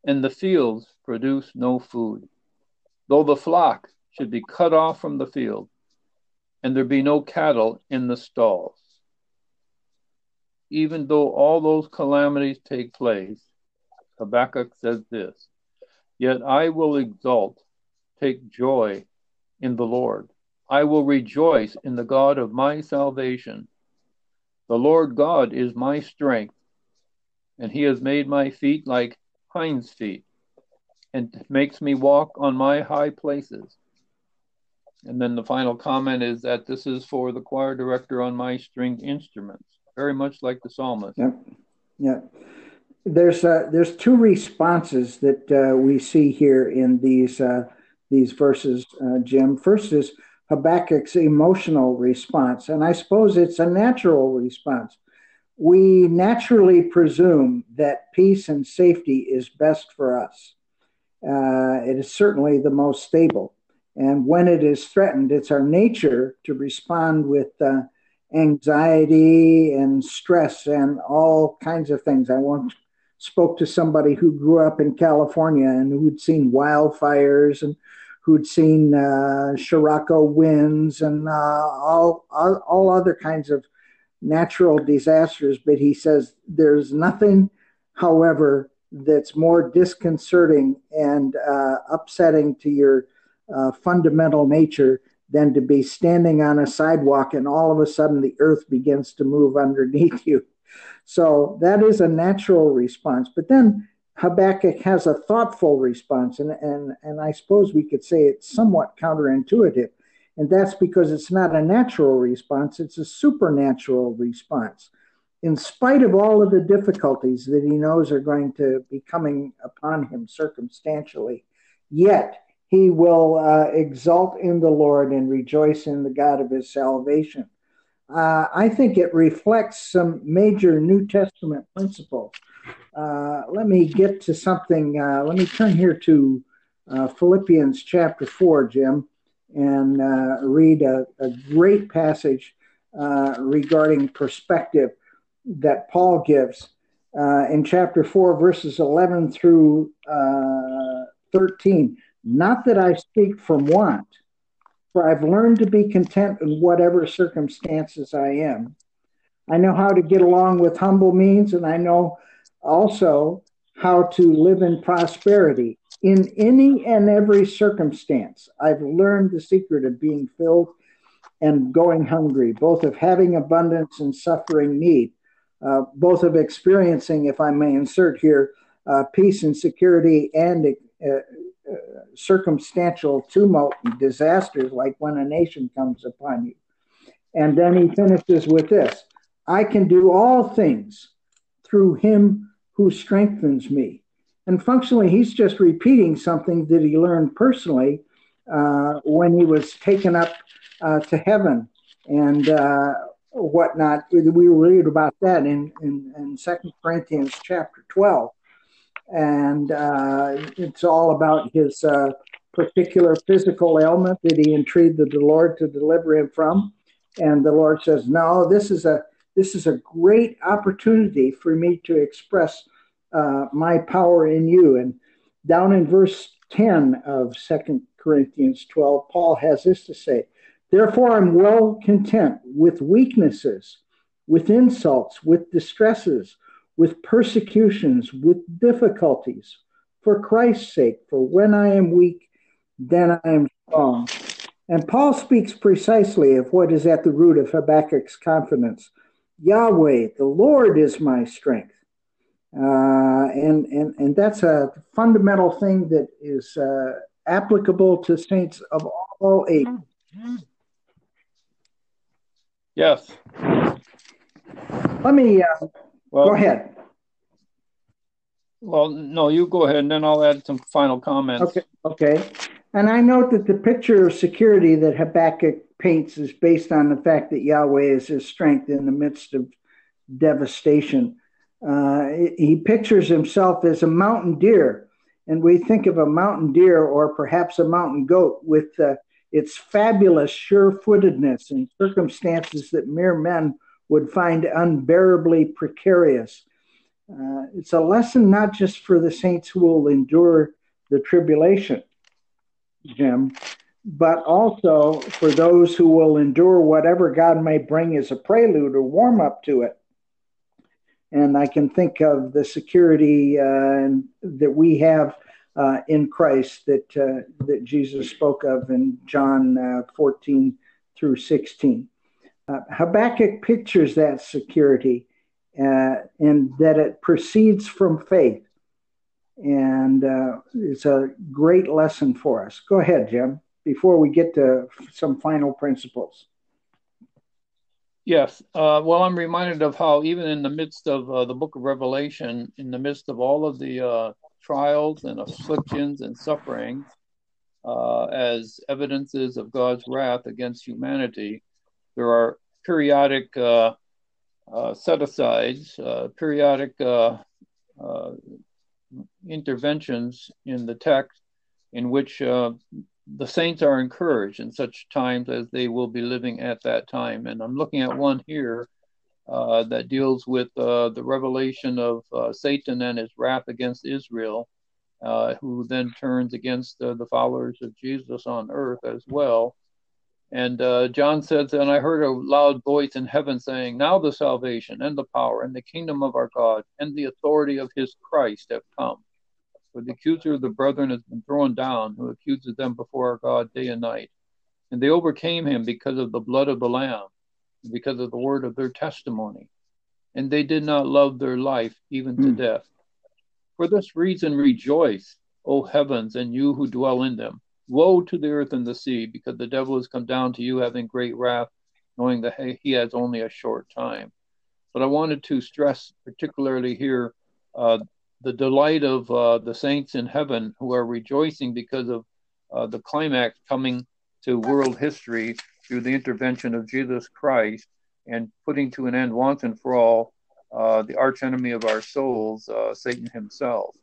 and the fields produce no food, though the flock should be cut off from the field, and there be no cattle in the stalls. Even though all those calamities take place, Habakkuk says this Yet I will exult, take joy in the Lord. I will rejoice in the God of my salvation. The Lord God is my strength, and he has made my feet like hinds' feet, and makes me walk on my high places. And then the final comment is that this is for the choir director on my stringed instruments, very much like the psalmist. Yep. Yep. There's uh, there's two responses that uh, we see here in these uh, these verses, uh, Jim. First is Habakkuk's emotional response. And I suppose it's a natural response. We naturally presume that peace and safety is best for us. Uh, it is certainly the most stable. And when it is threatened, it's our nature to respond with uh, anxiety and stress and all kinds of things. I once spoke to somebody who grew up in California and who'd seen wildfires and who'd seen uh, Scirocco winds and uh, all, all, all other kinds of natural disasters. But he says there's nothing, however, that's more disconcerting and uh, upsetting to your uh, fundamental nature than to be standing on a sidewalk and all of a sudden the earth begins to move underneath you. So that is a natural response. But then Habakkuk has a thoughtful response, and, and, and I suppose we could say it's somewhat counterintuitive. And that's because it's not a natural response, it's a supernatural response. In spite of all of the difficulties that he knows are going to be coming upon him circumstantially, yet he will uh, exult in the Lord and rejoice in the God of his salvation. Uh, I think it reflects some major New Testament principles uh, let me get to something. Uh, let me turn here to uh, Philippians chapter 4, Jim, and uh, read a, a, great passage uh, regarding perspective that Paul gives in chapter 4, verses 11 through 13. Not that I speak from want, for I've learned to be content in whatever circumstances I am. I know how to get along with humble means, and I know also how to live in prosperity in any and every circumstance. I've learned the secret of being filled and going hungry, both of having abundance and suffering need, uh, both of experiencing, if I may insert here, uh, peace and security and uh, circumstantial tumult and disasters like when a nation comes upon you. And then he finishes with this I can do all things through him who strengthens me. And functionally, he's just repeating something that he learned personally uh, when he was taken up uh, to heaven and uh, whatnot. We read about that in, in, in 2 Corinthians chapter 12. And uh, it's all about his uh, particular physical ailment that he entreated the Lord to deliver him from. And the Lord says, No, this is a this is a great opportunity for me to express uh, my power in you. And down in verse 10 of Second Corinthians 12, Paul has this to say Therefore, I'm well content with weaknesses, with insults, with distresses, with persecutions, with difficulties, for Christ's sake. For when I am weak, then I am strong. And Paul speaks precisely of what is at the root of Habakkuk's confidence Yahweh, the Lord is my strength. Uh, and, and, and that's a fundamental thing that is uh, applicable to saints of all ages. Yes. Let me uh, well, go ahead. Well, no, you go ahead, and then I'll add some final comments. Okay. Okay. And I note that the picture of security that Habakkuk paints is based on the fact that Yahweh is his strength in the midst of devastation. Uh, he pictures himself as a mountain deer, and we think of a mountain deer or perhaps a mountain goat with uh, its fabulous sure footedness in circumstances that mere men would find unbearably precarious. Uh, it's a lesson not just for the saints who will endure the tribulation, Jim, but also for those who will endure whatever God may bring as a prelude or warm up to it. And I can think of the security uh, that we have uh, in Christ that uh, that Jesus spoke of in John uh, 14 through 16. Uh, Habakkuk pictures that security uh, and that it proceeds from faith. And it's a great lesson for us. Go ahead, Jim, before we get to some final principles. Yes. Uh, well, I'm reminded of how, even in the midst of uh, the book of Revelation, in the midst of all of the uh, trials and afflictions and sufferings, uh, as evidences of God's wrath against humanity, there are periodic uh, uh, set asides, periodic interventions in the text in which the saints are encouraged in such times as they will be living at that time. And I'm looking at one here that deals with the revelation of Satan and his wrath against Israel. Uh, who then turns against uh, the followers of Jesus on earth as well. And uh, John says, And I heard a loud voice in heaven saying, Now the salvation and the power and the kingdom of our God and the authority of his Christ have come. For the accuser of the brethren has been thrown down, who accuses them before our God day and night. And they overcame him because of the blood of the Lamb, because of the word of their testimony. And they did not love their life even to mm. death. For this reason rejoice, O heavens, and you who dwell in them. Woe to the earth and the sea, because the devil has come down to you having great wrath, knowing that he has only a short time. But I wanted to stress particularly here uh, the delight of uh, the saints in heaven who are rejoicing because of uh, the climax coming to world history through the intervention of Jesus Christ and putting to an end once and for all uh, the archenemy of our souls, uh, Satan himself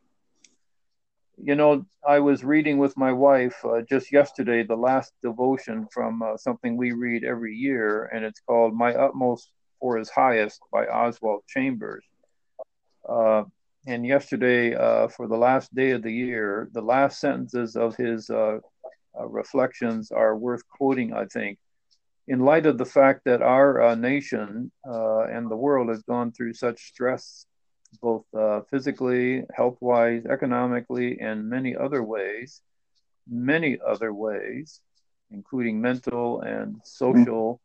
you know, I was reading with my wife uh, just yesterday the last devotion from uh, something we read every year, and it's called My Utmost for His Highest by Oswald Chambers. Uh, and yesterday, uh, for the last day of the year, the last sentences of his uh, uh, reflections are worth quoting, I think. In light of the fact that our nation and the world has gone through such stress both uh, physically, health wise, economically, and many other ways, many other ways, including mental and social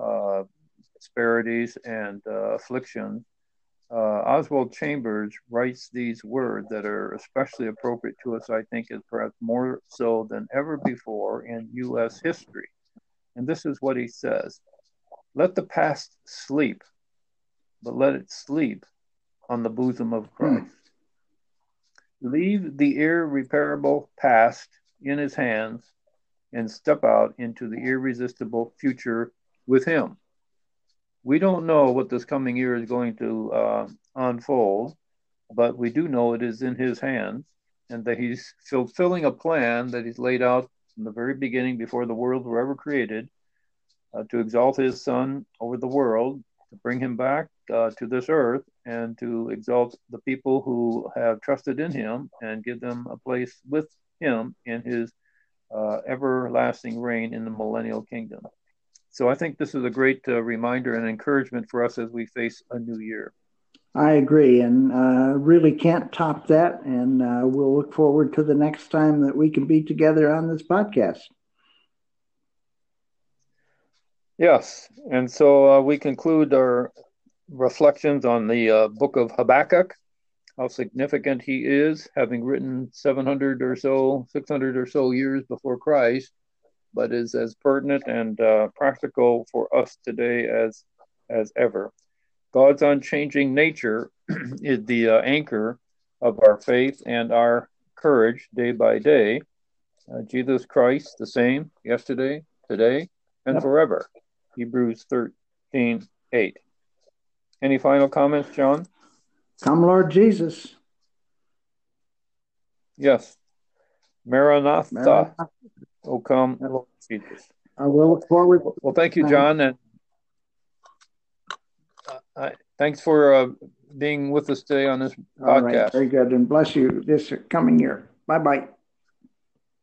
uh, disparities and uh, afflictions. Uh, Oswald Chambers writes these words that are especially appropriate to us, I think, is perhaps more so than ever before in U.S. history. And this is what he says Let the past sleep, but let it sleep on the bosom of Christ. Hmm. Leave the irreparable past in his hands and step out into the irresistible future with him. We don't know what this coming year is going to uh, unfold, but we do know it is in his hands and that he's fulfilling a plan that he's laid out from the very beginning before the world were ever created uh, to exalt his son over the world, to bring him back uh, to this earth and to exalt the people who have trusted in him and give them a place with him in his uh, everlasting reign in the millennial kingdom. So I think this is a great uh, reminder and encouragement for us as we face a new year. I agree, and uh, really can't top that. And uh, we'll look forward to the next time that we can be together on this podcast. Yes, and so uh, we conclude our reflections on the uh, book of Habakkuk, how significant he is, having written 700 or so, 600 or so years before Christ, but is as pertinent and uh, practical for us today as as ever. God's unchanging nature is the uh, anchor of our faith and our courage day by day. Uh, Jesus Christ, the same yesterday, today, and forever. Hebrews 13 8. Any final comments, John? Come, Lord Jesus. Yes. Maranatha. Maranatha. Oh, come, Lord Jesus. I will look forward. Well, thank you, John, and uh, thanks for uh, being with us today on this podcast. very good, and bless you this coming year. Bye bye.